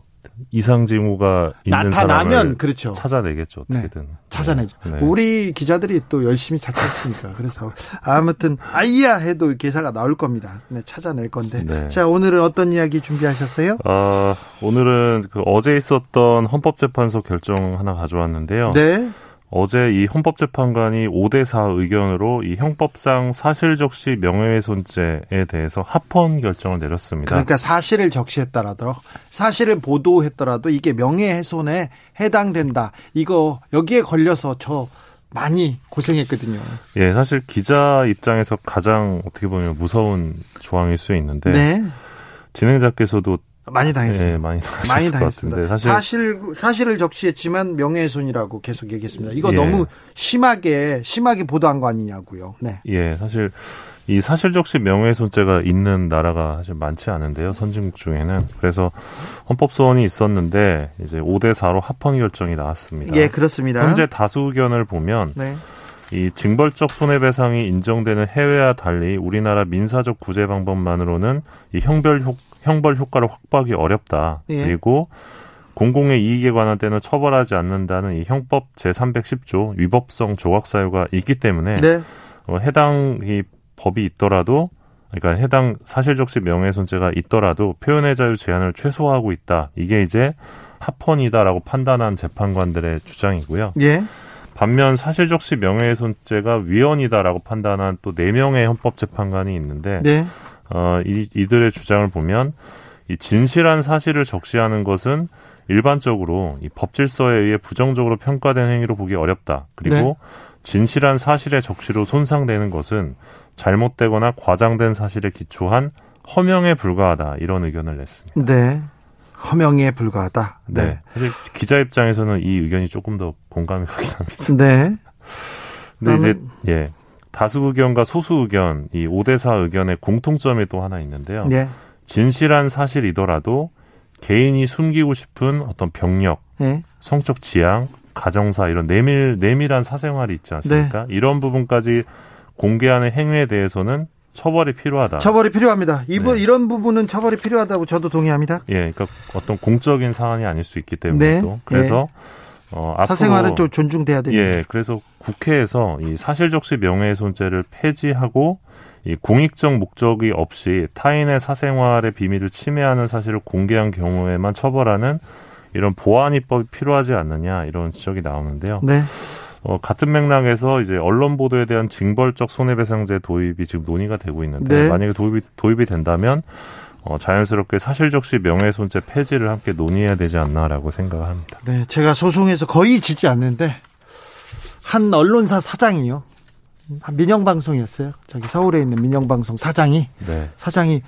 Speaker 4: 이상 징후가 있는
Speaker 1: 나타나면 그렇죠.
Speaker 4: 찾아내겠죠. 어떻게든.
Speaker 1: 찾아내죠.
Speaker 4: 네.
Speaker 1: 우리 기자들이 또 열심히 찾았으니까. 그래서 아무튼 아이야 해도 기사가 나올 겁니다. 네, 찾아낼 건데.
Speaker 4: 네.
Speaker 1: 자, 오늘은 어떤 이야기 준비하셨어요?
Speaker 4: 아, 오늘은 그 어제 있었던 헌법재판소 결정 하나 가져왔는데요.
Speaker 1: 네.
Speaker 4: 어제 이 헌법재판관이 5대4 의견으로 이 형법상 사실적시 명예훼손죄에 대해서 합헌 결정을 내렸습니다.
Speaker 1: 그러니까 사실을 적시했더라도 사실을 보도했더라도 이게 명예훼손에 해당된다. 이거 여기에 걸려서 저 많이 고생했거든요.
Speaker 4: 예, 사실 기자 입장에서 가장 어떻게 보면 무서운 조항일 수 있는데
Speaker 1: 네.
Speaker 4: 진행자께서도
Speaker 1: 많이 당했어요.
Speaker 4: 예, 많이
Speaker 1: 많이
Speaker 4: 것
Speaker 1: 당했습니다.
Speaker 4: 사실
Speaker 1: 사실 사실을 적시했지만 명예훼손이라고 계속 얘기했습니다. 이거
Speaker 4: 예.
Speaker 1: 너무 심하게 심하게 보도한 거 아니냐고요. 네.
Speaker 4: 예, 사실 이 사실적시 명예훼손죄가 있는 나라가 사실 많지 않은데요. 선진국 중에는 그래서 헌법 소원이 있었는데 이제 5대 4로 합헌 결정이 나왔습니다.
Speaker 1: 예, 그렇습니다.
Speaker 4: 현재 다수 의견을 보면
Speaker 1: 네.
Speaker 4: 이 징벌적 손해배상이 인정되는 해외와 달리 우리나라 민사적 구제 방법만으로는 이 형벌 효, 형벌 효과를 확보하기 어렵다.
Speaker 1: 예.
Speaker 4: 그리고 공공의 이익에 관한 때는 처벌하지 않는다는 이 형법 제310조 위법성 조각 사유가 있기 때문에
Speaker 1: 네.
Speaker 4: 어, 해당 이 법이 있더라도 그러니까 해당 사실적시 명예훼손죄가 있더라도 표현의 자유 제한을 최소화하고 있다. 이게 이제 합헌이다라고 판단한 재판관들의 주장이고요.
Speaker 1: 예.
Speaker 4: 반면 사실적시 명예훼손죄가 위헌이다라고 판단한 또 네 명의 헌법재판관이 있는데
Speaker 1: 네.
Speaker 4: 어, 이, 이들의 주장을 보면 이 진실한 사실을 적시하는 것은 일반적으로 이 법질서에 의해 부정적으로 평가된 행위로 보기 어렵다. 그리고
Speaker 1: 네.
Speaker 4: 진실한 사실의 적시로 손상되는 것은 잘못되거나 과장된 사실에 기초한 허명에 불과하다. 이런 의견을 냈습니다.
Speaker 1: 네. 허명에 불과하다.
Speaker 4: 네.
Speaker 1: 네.
Speaker 4: 사실 기자 입장에서는 이 의견이 조금 더 공감이 가긴 합니다.
Speaker 1: 네.
Speaker 4: 근데 이제 예. 다수 의견과 소수 의견, 이 5대4 의견의 공통점이 또 하나 있는데요.
Speaker 1: 네.
Speaker 4: 진실한 사실이더라도 개인이 숨기고 싶은 어떤 병력,
Speaker 1: 네.
Speaker 4: 성적 지향, 가정사 이런 내밀 내밀한 사생활이 있지 않습니까?
Speaker 1: 네.
Speaker 4: 이런 부분까지 공개하는 행위에 대해서는 처벌이 필요하다.
Speaker 1: 처벌이 필요합니다. 이부,
Speaker 4: 네.
Speaker 1: 이런 부분은 처벌이 필요하다고 저도 동의합니다.
Speaker 4: 예, 그러니까 어떤 공적인 사안이 아닐 수 있기 때문에
Speaker 1: 네.
Speaker 4: 또 그래서 어, 앞으로
Speaker 1: 사생활은 또 존중돼야 됩니다.
Speaker 4: 예, 그래서 국회에서 이 사실적시 명예훼손죄를 폐지하고 이 공익적 목적이 없이 타인의 사생활의 비밀을 침해하는 사실을 공개한 경우에만 처벌하는 이런 보안 입법이 필요하지 않느냐 이런 지적이 나오는데요.
Speaker 1: 네.
Speaker 4: 어, 같은 맥락에서 이제 언론 보도에 대한 징벌적 손해배상제 도입이 지금 논의가 되고 있는데
Speaker 1: 네.
Speaker 4: 만약에 도입이 도입이 된다면 어, 자연스럽게 사실적시 명예훼손죄 폐지를 함께 논의해야 되지 않나라고 생각합니다.
Speaker 1: 네. 제가 소송에서 거의 지지 않는데 한 언론사 사장이요. 민영방송이었어요. 저기 서울에 있는 민영방송 사장이
Speaker 4: 네.
Speaker 1: 사장이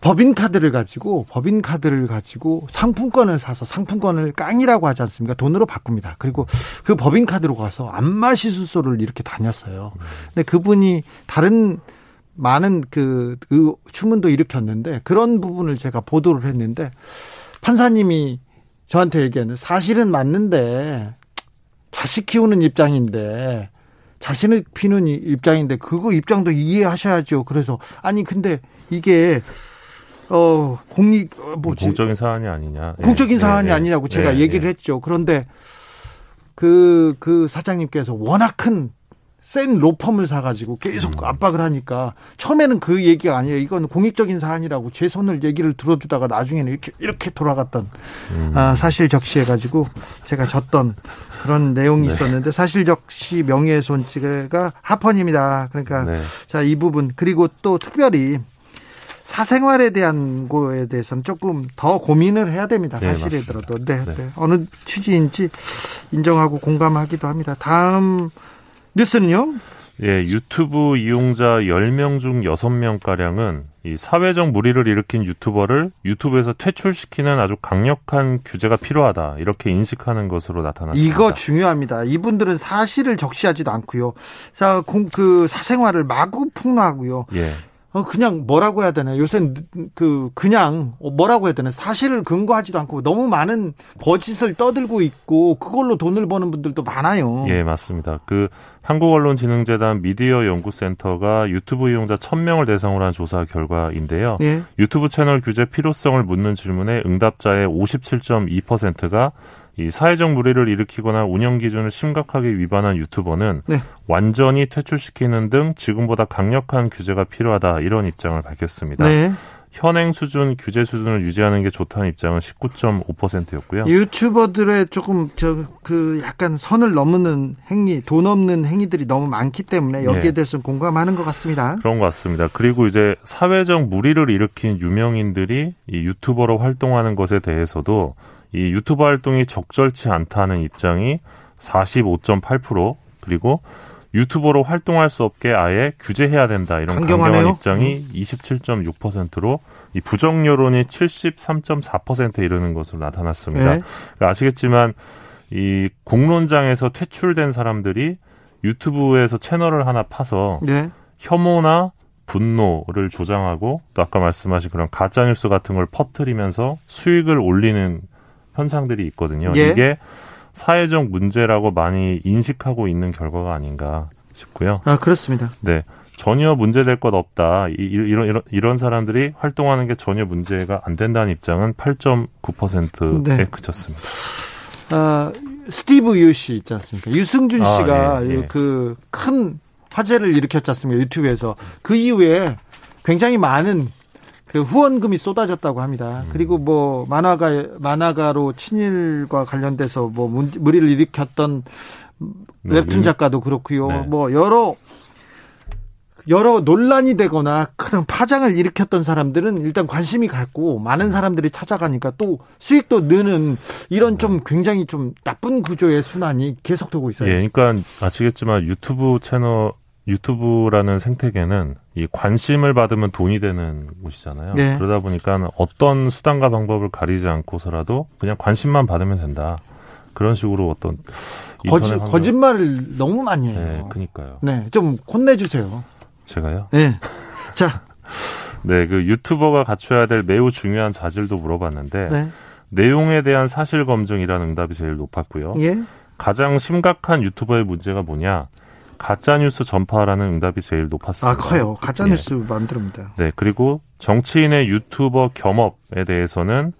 Speaker 1: 법인 카드를 가지고 법인 카드를 가지고 상품권을 사서 상품권을 깡이라고 하지 않습니까? 돈으로 바꿉니다. 그리고 그 법인 카드로 가서 안마시술소를 이렇게 다녔어요. 근데 그분이 다른 많은 그 의- 추문도 일으켰는데 그런 부분을 제가 보도를 했는데 판사님이 저한테 얘기하는 사실은 맞는데 자식 키우는 입장인데 자신을 피는 이- 입장인데 그거 입장도 이해하셔야죠. 그래서 아니 근데 이게 어 공익 어, 뭐지
Speaker 4: 공적인 사안이 아니냐. 예.
Speaker 1: 공적인
Speaker 4: 예,
Speaker 1: 사안이
Speaker 4: 예.
Speaker 1: 아니냐고 제가
Speaker 4: 예,
Speaker 1: 얘기를
Speaker 4: 예.
Speaker 1: 했죠. 그런데 그, 그 사장님께서 워낙 큰 센 로펌을 사가지고 계속
Speaker 4: 음.
Speaker 1: 압박을 하니까 처음에는 그 얘기가 아니에요. 이건 공익적인 사안이라고 제 손을 얘기를 들어주다가 나중에는 이렇게, 이렇게 돌아갔던
Speaker 4: 음.
Speaker 1: 아, 사실 적시해가지고 제가 졌던 그런 내용이
Speaker 4: 네.
Speaker 1: 있었는데 사실 적시 명예훼손죄가 합헌입니다. 그러니까
Speaker 4: 네.
Speaker 1: 자, 이 부분. 그리고 또 특별히 사생활에 대한 거에 대해서는 조금 더 고민을 해야 됩니다.
Speaker 4: 네.
Speaker 1: 들어도. 네,
Speaker 4: 네.
Speaker 1: 네. 어느 취지인지 인정하고 공감하기도 합니다. 다음 뉴스는요?
Speaker 4: 예, 유튜브 이용자 10명 중 6명가량은 이 사회적 무리를 일으킨 유튜버를 유튜브에서 퇴출시키는 아주 강력한 규제가 필요하다. 이렇게 인식하는 것으로 나타났습니다.
Speaker 1: 이거 중요합니다. 이분들은 사실을 적시하지도 않고요. 자, 공, 그 사생활을 마구 폭로하고요.
Speaker 4: 예.
Speaker 1: 어, 그냥 뭐라고 해야 되나. 요새 그, 그냥 뭐라고 해야 되나. 사실을 근거하지도 않고 너무 많은 거짓을 떠들고 있고 그걸로 돈을 버는 분들도 많아요.
Speaker 4: 예, 맞습니다. 그 한국언론진흥재단 미디어 연구센터가 유튜브 이용자 1000명을 대상으로 한 조사 결과인데요.
Speaker 1: 예.
Speaker 4: 유튜브 채널 규제 필요성을 묻는 질문에 응답자의 57.2%가 이 사회적 무리를 일으키거나 운영 기준을 심각하게 위반한 유튜버는
Speaker 1: 네.
Speaker 4: 완전히 퇴출시키는 등 지금보다 강력한 규제가 필요하다 이런 입장을 밝혔습니다.
Speaker 1: 네.
Speaker 4: 현행 수준 규제 수준을 유지하는 게 좋다는 입장은 19.5%였고요.
Speaker 1: 유튜버들의 조금 저 그 약간 선을 넘는 행위, 돈 없는 행위들이 너무 많기 때문에 여기에
Speaker 4: 네.
Speaker 1: 대해서는 공감하는 것 같습니다.
Speaker 4: 그런 것 같습니다. 그리고 이제 사회적 무리를 일으킨 유명인들이 이 유튜버로 활동하는 것에 대해서도 이 유튜버 활동이 적절치 않다는 입장이 45.8% 그리고 유튜버로 활동할 수 없게 아예 규제해야 된다 이런
Speaker 1: 강경하네요.
Speaker 4: 강경한 입장이 27.6%로 이 부정 여론이 73.4%에 이르는 것으로 나타났습니다.
Speaker 1: 네.
Speaker 4: 그러니까 아시겠지만 이 공론장에서 퇴출된 사람들이 유튜브에서 채널을 하나 파서
Speaker 1: 네.
Speaker 4: 혐오나 분노를 조장하고 또 아까 말씀하신 그런 가짜 뉴스 같은 걸 퍼뜨리면서 수익을 올리는 현상들이 있거든요.
Speaker 1: 예.
Speaker 4: 이게 사회적 문제라고 많이 인식하고 있는 결과가 아닌가 싶고요.
Speaker 1: 아, 그렇습니다.
Speaker 4: 네. 전혀 문제될 것 없다. 이- 이런, 이런, 이런 사람들이 활동하는 게 전혀 문제가 안 된다는 입장은 8.9%에
Speaker 1: 네.
Speaker 4: 그쳤습니다.
Speaker 1: 아, 스티브 유 씨 있지 않습니까? 유승준
Speaker 4: 아,
Speaker 1: 씨가
Speaker 4: 예, 예.
Speaker 1: 그큰 화제를 일으켰지 않습니까? 유튜브에서. 그 이후에 굉장히 많은 그 후원금이 쏟아졌다고 합니다.
Speaker 4: 음.
Speaker 1: 그리고 뭐 만화가 만화가로 친일과 관련돼서 뭐 문- 무리를 일으켰던 웹툰 작가도 그렇고요.
Speaker 4: 네.
Speaker 1: 뭐 여러 여러 논란이 되거나 큰 파장을 일으켰던 사람들은 일단 관심이 갖고 많은 사람들이 찾아가니까 또 수익도 느는 이런 좀 굉장히 좀 나쁜 구조의 순환이 계속되고 있어요.
Speaker 4: 예, 그러니까 아시겠지만 유튜브 채널 유튜브라는 생태계는 이 관심을 받으면 돈이 되는 곳이잖아요.
Speaker 1: 네.
Speaker 4: 그러다 보니까 어떤 수단과 방법을 가리지 않고서라도 그냥 관심만 받으면 된다. 그런 식으로 어떤
Speaker 1: 거짓,
Speaker 4: 환경-
Speaker 1: 거짓말을 너무 많이 해요.
Speaker 4: 네, 그니까요.
Speaker 1: 네, 좀 혼내주세요.
Speaker 4: 제가요.
Speaker 1: 네. 자,
Speaker 4: 네, 그 유튜버가 갖춰야 될 매우 중요한 자질도 물어봤는데
Speaker 1: 네.
Speaker 4: 내용에 대한 사실 검증이라는 응답이 제일 높았고요.
Speaker 1: 예.
Speaker 4: 가장 심각한 유튜버의 문제가 뭐냐? 가짜 뉴스 전파라는 응답이 제일 높았습니다.
Speaker 1: 아, 커요.
Speaker 4: 예.
Speaker 1: 가짜 뉴스 만듭니다.
Speaker 4: 네, 그리고 정치인의 유튜버 겸업에 대해서는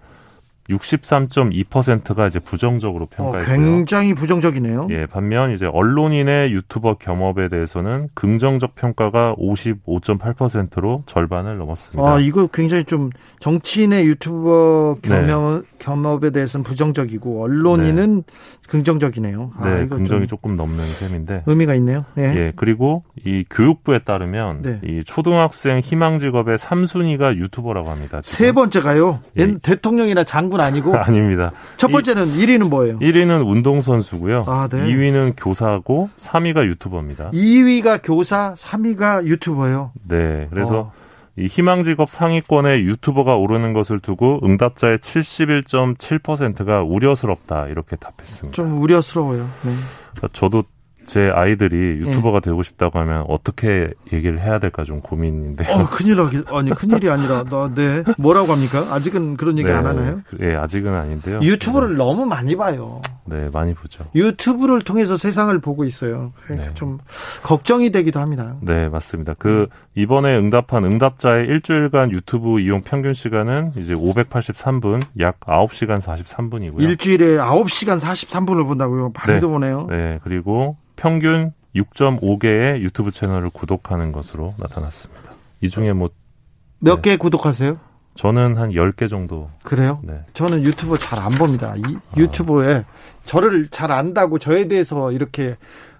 Speaker 4: 63.2%가 이제 부정적으로
Speaker 1: 어,
Speaker 4: 평가했고요.
Speaker 1: 굉장히 부정적이네요.
Speaker 4: 예, 반면 이제 언론인의 유튜버 겸업에 대해서는 긍정적 평가가 55.8%로 절반을 넘었습니다.
Speaker 1: 아, 이거 굉장히 좀 정치인의 유튜버 겸업, 겸업에 대해서는 부정적이고 언론인은 긍정적이네요. 아,
Speaker 4: 네, 긍정이
Speaker 1: 좀
Speaker 4: 조금 넘는 셈인데.
Speaker 1: 의미가 있네요. 예.
Speaker 4: 예, 그리고 이 교육부에 따르면
Speaker 1: 네.
Speaker 4: 이 초등학생 희망 직업의 3순위가 유튜버라고 합니다. 지금.
Speaker 1: 세 번째가요.
Speaker 4: 예.
Speaker 1: 대통령이나 장군 아니고
Speaker 4: 아닙니다.
Speaker 1: 첫 번째는 1위는 뭐예요?
Speaker 4: 1위는 운동 선수고요.
Speaker 1: 아, 네.
Speaker 4: 2위는 교사고 3위가 유튜버입니다.
Speaker 1: 2위가 교사, 3위가 유튜버예요.
Speaker 4: 네. 그래서
Speaker 1: 어.
Speaker 4: 이 희망 직업 상위권에 유튜버가 오르는 것을 두고 응답자의 71.7%가 우려스럽다 이렇게 답했습니다.
Speaker 1: 좀 우려스러워요. 네.
Speaker 4: 저도 제 아이들이
Speaker 1: 예.
Speaker 4: 유튜버가 되고 싶다고 하면 어떻게 얘기를 해야 될까 좀 고민인데요.
Speaker 1: 어, 큰일 나기, 아니, 큰일이 아니라, 나, 네. 뭐라고 합니까? 아직은 그런 얘기
Speaker 4: 네.
Speaker 1: 안 하나요?
Speaker 4: 예, 아직은 아닌데요.
Speaker 1: 유튜브를 너무 많이 봐요.
Speaker 4: 네, 많이 보죠.
Speaker 1: 유튜브를 통해서 세상을 보고 있어요. 그러니까
Speaker 4: 네.
Speaker 1: 좀 걱정이 되기도 합니다.
Speaker 4: 네, 맞습니다. 그 이번에 응답한 응답자의 일주일간 유튜브 이용 평균 시간은 이제 583분, 약 9시간 43분이고요.
Speaker 1: 일주일에 9시간 43분을 본다고요? 많이도
Speaker 4: 네.
Speaker 1: 보네요.
Speaker 4: 네, 그리고 평균 6.5개의 유튜브 채널을 구독하는 것으로 나타났습니다. 이 중에
Speaker 1: 뭐몇
Speaker 4: 네.
Speaker 1: 개 구독하세요?
Speaker 4: 저는 한 10개 정도.
Speaker 1: 그래요?
Speaker 4: 네.
Speaker 1: 저는 유튜브 잘 안 봅니다. 이 유튜브에 저를 잘 안다고 저에 대해서 이렇게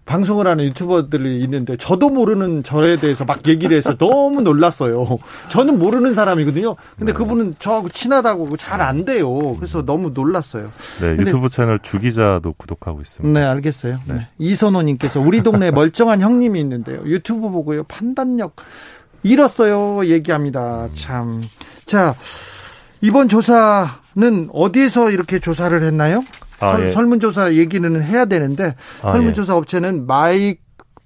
Speaker 1: 방송을 하는 유튜버들이 있는데 저도 모르는 저에 대해서 막 얘기를 해서 너무 놀랐어요. 저는 모르는 사람이거든요. 근데
Speaker 4: 네.
Speaker 1: 그분은 저하고 친하다고 잘 안 돼요. 그래서 너무 놀랐어요.
Speaker 4: 네, 유튜브 채널 주기자도 구독하고 있습니다.
Speaker 1: 네, 알겠어요.
Speaker 4: 네.
Speaker 1: 네. 이선호님께서 우리 동네 멀쩡한 형님이 있는데요. 유튜브 보고요. 판단력 잃었어요. 얘기합니다. 참. 자, 이번 조사는 어디에서 이렇게 조사를 했나요?
Speaker 4: 아,
Speaker 1: 설,
Speaker 4: 예.
Speaker 1: 설문조사 얘기는 해야 되는데
Speaker 4: 아,
Speaker 1: 설문조사 업체는 마이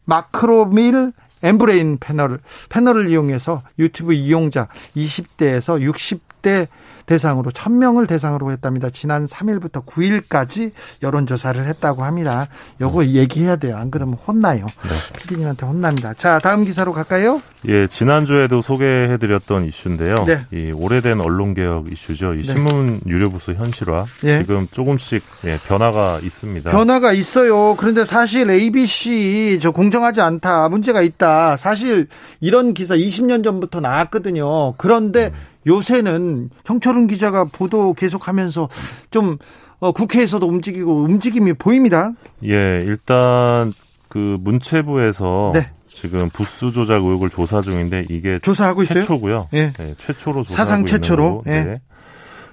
Speaker 1: 마크로밀 엠브레인 패널을 패널을 이용해서 유튜브 이용자 20대에서 60대 대상으로 1000명을 대상으로 했답니다. 지난 3일부터 9일까지 여론조사를 했다고 합니다. 요거 얘기해야 돼요. 안 그러면 혼나요.
Speaker 4: 네.
Speaker 1: 피디님한테 혼납니다. 자, 다음 기사로 갈까요?
Speaker 4: 예, 지난주에도 소개해드렸던 이슈인데요.
Speaker 1: 네.
Speaker 4: 이 오래된 언론개혁 이슈죠. 이
Speaker 1: 네.
Speaker 4: 신문 유료부수 현실화.
Speaker 1: 예.
Speaker 4: 지금 조금씩 예, 변화가 있습니다.
Speaker 1: 변화가 있어요. 그런데 사실 ABC 저 공정하지 않다. 문제가 있다. 사실 이런 기사 20년 전부터 나왔거든요. 그런데 요새는 정철은 기자가 보도 계속하면서 좀 어, 국회에서도 움직이고 움직임이 보입니다.
Speaker 4: 예, 일단 그 문체부에서
Speaker 1: 네.
Speaker 4: 지금 부수 조작 의혹을 조사 중인데 이게
Speaker 1: 조사하고 있어요.
Speaker 4: 최초고요.
Speaker 1: 예.
Speaker 4: 예, 최초로 조사하고
Speaker 1: 사상 최초로. 예.
Speaker 4: 네.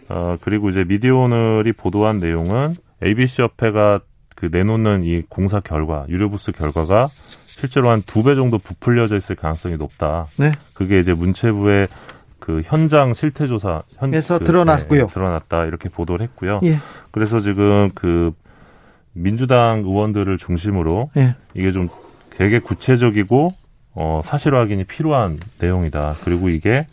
Speaker 4: 어, 그리고 이제 미디어오늘이 보도한 내용은 ABC 협회가 그 내놓는 이 공사 결과, 유료 부스 결과가 실제로 한 두 배 정도 부풀려져 있을 가능성이 높다.
Speaker 1: 네.
Speaker 4: 그게 이제 문체부의 그 현장 실태 조사 현
Speaker 1: 에서
Speaker 4: 그,
Speaker 1: 드러났고요.
Speaker 4: 예, 드러났다 이렇게 보도를 했고요.
Speaker 1: 예.
Speaker 4: 그래서 지금 그 민주당 의원들을 중심으로
Speaker 1: 예.
Speaker 4: 이게 좀 되게 구체적이고 어 사실 확인이 필요한 내용이다. 그리고 이게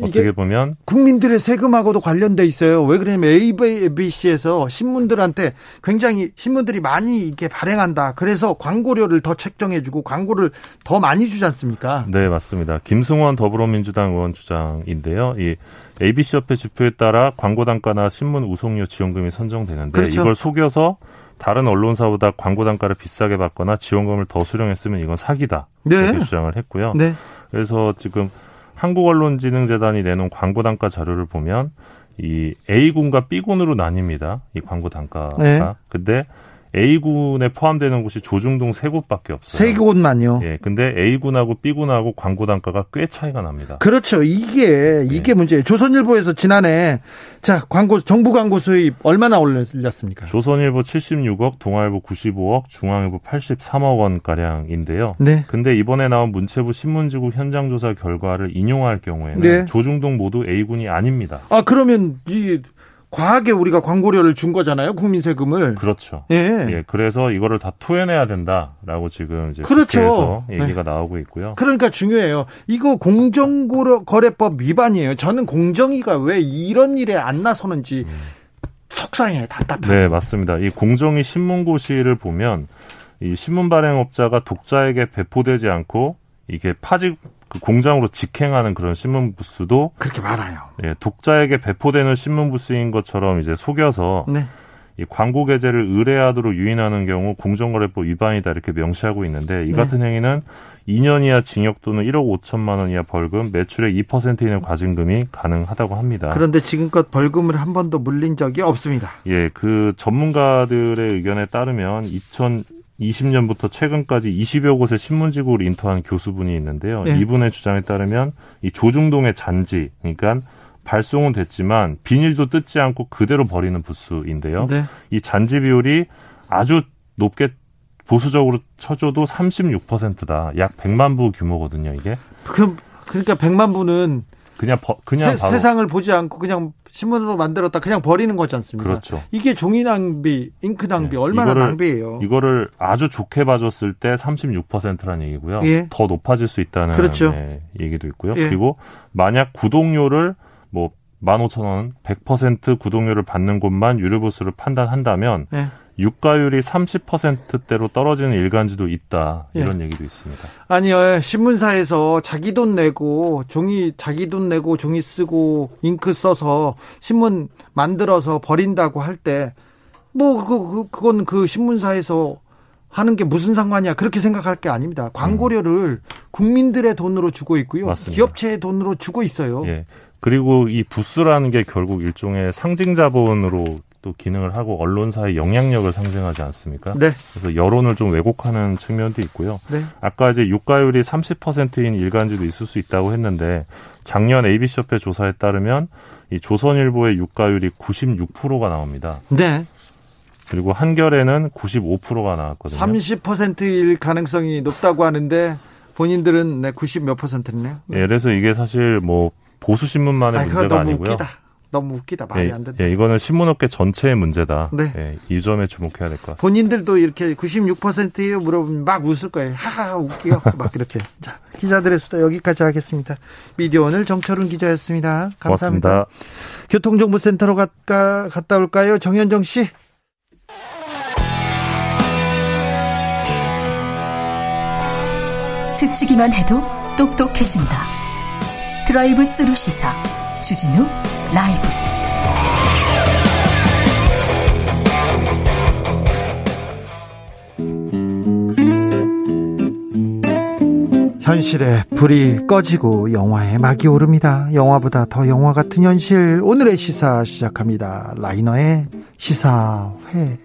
Speaker 4: 어떻게 보면
Speaker 1: 국민들의 세금하고도 관련돼 있어요. 왜 그러냐면 ABC에서 신문들한테 굉장히 신문들이 많이 이렇게 발행한다. 그래서 광고료를 더 책정해주고 광고를 더 많이 주지 않습니까?
Speaker 4: 네 맞습니다. 김승원 더불어민주당 의원 주장인데요. 이 ABC 협회 지표에 따라 광고 단가나 신문 우송료 지원금이 선정되는데
Speaker 1: 그렇죠.
Speaker 4: 이걸 속여서 다른 언론사보다 광고 단가를 비싸게 받거나 지원금을 더 수령했으면 이건 사기다.
Speaker 1: 네.
Speaker 4: 이렇게 주장을 했고요.
Speaker 1: 네.
Speaker 4: 그래서 지금 한국언론진흥재단이 내놓은 광고 단가 자료를 보면 이 A군과 B군으로 나뉩니다. 이 광고 단가가.
Speaker 1: 네.
Speaker 4: 근데 A군에 포함되는 곳이 조중동 세 곳밖에 없어요.
Speaker 1: 세 곳만요.
Speaker 4: 예, 근데 A군하고 B군하고 광고 단가가 꽤 차이가 납니다.
Speaker 1: 그렇죠. 이게 이게
Speaker 4: 네.
Speaker 1: 문제예요. 조선일보에서 지난해 자 광고 정부 광고 수입 얼마나 올렸습니까?
Speaker 4: 조선일보 76억, 동아일보 95억, 중앙일보 83억 원 가량인데요.
Speaker 1: 네.
Speaker 4: 근데 이번에 나온 문체부 신문지구 현장 조사 결과를 인용할 경우에는
Speaker 1: 네.
Speaker 4: 조중동 모두 A군이 아닙니다.
Speaker 1: 아 그러면 이 과하게 우리가 광고료를 준 거잖아요. 국민 세금을.
Speaker 4: 그렇죠.
Speaker 1: 예.
Speaker 4: 예, 그래서 이거를 다 토해내야 된다라고 지금 이제
Speaker 1: 그렇죠. 네.
Speaker 4: 얘기가 나오고 있고요.
Speaker 1: 그러니까 중요해요. 이거 공정거래법 위반이에요. 저는 공정위가 왜 이런 일에 안 나서는지 속상해 답답해.
Speaker 4: 네, 맞습니다. 이 공정위 신문고시를 보면 이 신문 발행업자가 독자에게 배포되지 않고 이게 파직 그 공장으로 직행하는 그런 신문 부스도
Speaker 1: 그렇게 많아요.
Speaker 4: 예, 독자에게 배포되는 신문 부스인 것처럼 이제 속여서
Speaker 1: 네.
Speaker 4: 이 광고 게재를 의뢰하도록 유인하는 경우 공정거래법 위반이다 이렇게 명시하고 있는데 이
Speaker 1: 네.
Speaker 4: 같은 행위는 2년 이하 징역 또는 1억 5천만 원 이하 벌금, 매출의 2% 이내 과징금이 가능하다고 합니다.
Speaker 1: 그런데 지금껏 벌금을 한 번도 물린 적이 없습니다.
Speaker 4: 예, 그 전문가들의 의견에 따르면 2020년부터 최근까지 20여 곳의 신문지구를 인터한 교수분이 있는데요.
Speaker 1: 네.
Speaker 4: 이분의 주장에 따르면 이 조중동의 잔지, 그러니까 발송은 됐지만 비닐도 뜯지 않고 그대로 버리는 부스인데요.
Speaker 1: 네.
Speaker 4: 이 잔지 비율이 아주 높게 보수적으로 쳐줘도 36%다. 약 100만 부 규모거든요, 이게.
Speaker 1: 그, 그러니까 100만 부는
Speaker 4: 그냥 버- 그냥
Speaker 1: 세, 세상을 보지 않고 그냥 신문으로 만들었다 그냥 버리는 거지 않습니까?
Speaker 4: 그렇죠.
Speaker 1: 이게 종이 낭비, 잉크 낭비
Speaker 4: 네.
Speaker 1: 얼마나
Speaker 4: 이거를-
Speaker 1: 낭비예요.
Speaker 4: 이거를 아주 좋게 봐줬을 때 36%라는 얘기고요.
Speaker 1: 예.
Speaker 4: 더 높아질 수 있다는
Speaker 1: 그렇죠.
Speaker 4: 예, 얘기도 있고요.
Speaker 1: 예.
Speaker 4: 그리고 만약 구독료를 뭐 15,000원 100% 구독료를 받는 곳만 유료부스를 판단한다면
Speaker 1: 예.
Speaker 4: 유가율이 30%대로 떨어지는 일간지도 있다.
Speaker 1: 예.
Speaker 4: 이런 얘기도 있습니다.
Speaker 1: 아니요, 신문사에서 자기 돈 내고 종이 자기 돈 내고 종이 쓰고 잉크 써서 신문 만들어서 버린다고 할 때 뭐 그, 그 그건 그 신문사에서 하는 게 무슨 상관이야 그렇게 생각할 게 아닙니다. 광고료를 국민들의 돈으로 주고 있고요,
Speaker 4: 맞습니다.
Speaker 1: 기업체의 돈으로 주고 있어요.
Speaker 4: 예. 그리고 이 부스라는 게 결국 일종의 상징 자본으로 또 기능을 하고 언론사의 영향력을 상징하지 않습니까?
Speaker 1: 네,
Speaker 4: 그래서 여론을 좀 왜곡하는 측면도 있고요.
Speaker 1: 네.
Speaker 4: 아까 이제 유가율이 30%인 일간지도 있을 수 있다고 했는데 작년 ABC협회 조사에 따르면 이 조선일보의 유가율이 96%가 나옵니다.
Speaker 1: 네.
Speaker 4: 그리고 한겨레는 95%가 나왔거든요.
Speaker 1: 30%일 가능성이 높다고 하는데 본인들은 네, 90 몇 퍼센트네요.
Speaker 4: 예, 그래서 이게 사실 뭐 보수 신문만의
Speaker 1: 아,
Speaker 4: 문제가 아니고요.
Speaker 1: 웃기다. 너무 웃기다. 말이
Speaker 4: 예,
Speaker 1: 안 된다.
Speaker 4: 예, 이거는 신문업계 전체의 문제다.
Speaker 1: 네.
Speaker 4: 예, 이 점에 주목해야 될 것 같습니다.
Speaker 1: 본인들도 이렇게 96%예요 물어보면 막 웃을 거예요. 하하 웃기요. 막 이렇게. 자, 기자들의 수다 여기까지 하겠습니다. 미디어 오늘 정철훈 기자였습니다. 감사합니다.
Speaker 4: 고맙습니다.
Speaker 1: 교통정보센터로 갔다, 갔다 올까요? 정현정 씨.
Speaker 5: 스치기만 해도 똑똑해진다. 드라이브 스루 시사 주진우 라이브.
Speaker 1: 현실에 불이 꺼지고 영화에 막이 오릅니다. 영화보다 더 영화 같은 현실. 오늘의 시사 시작합니다. 라이너의 시사회.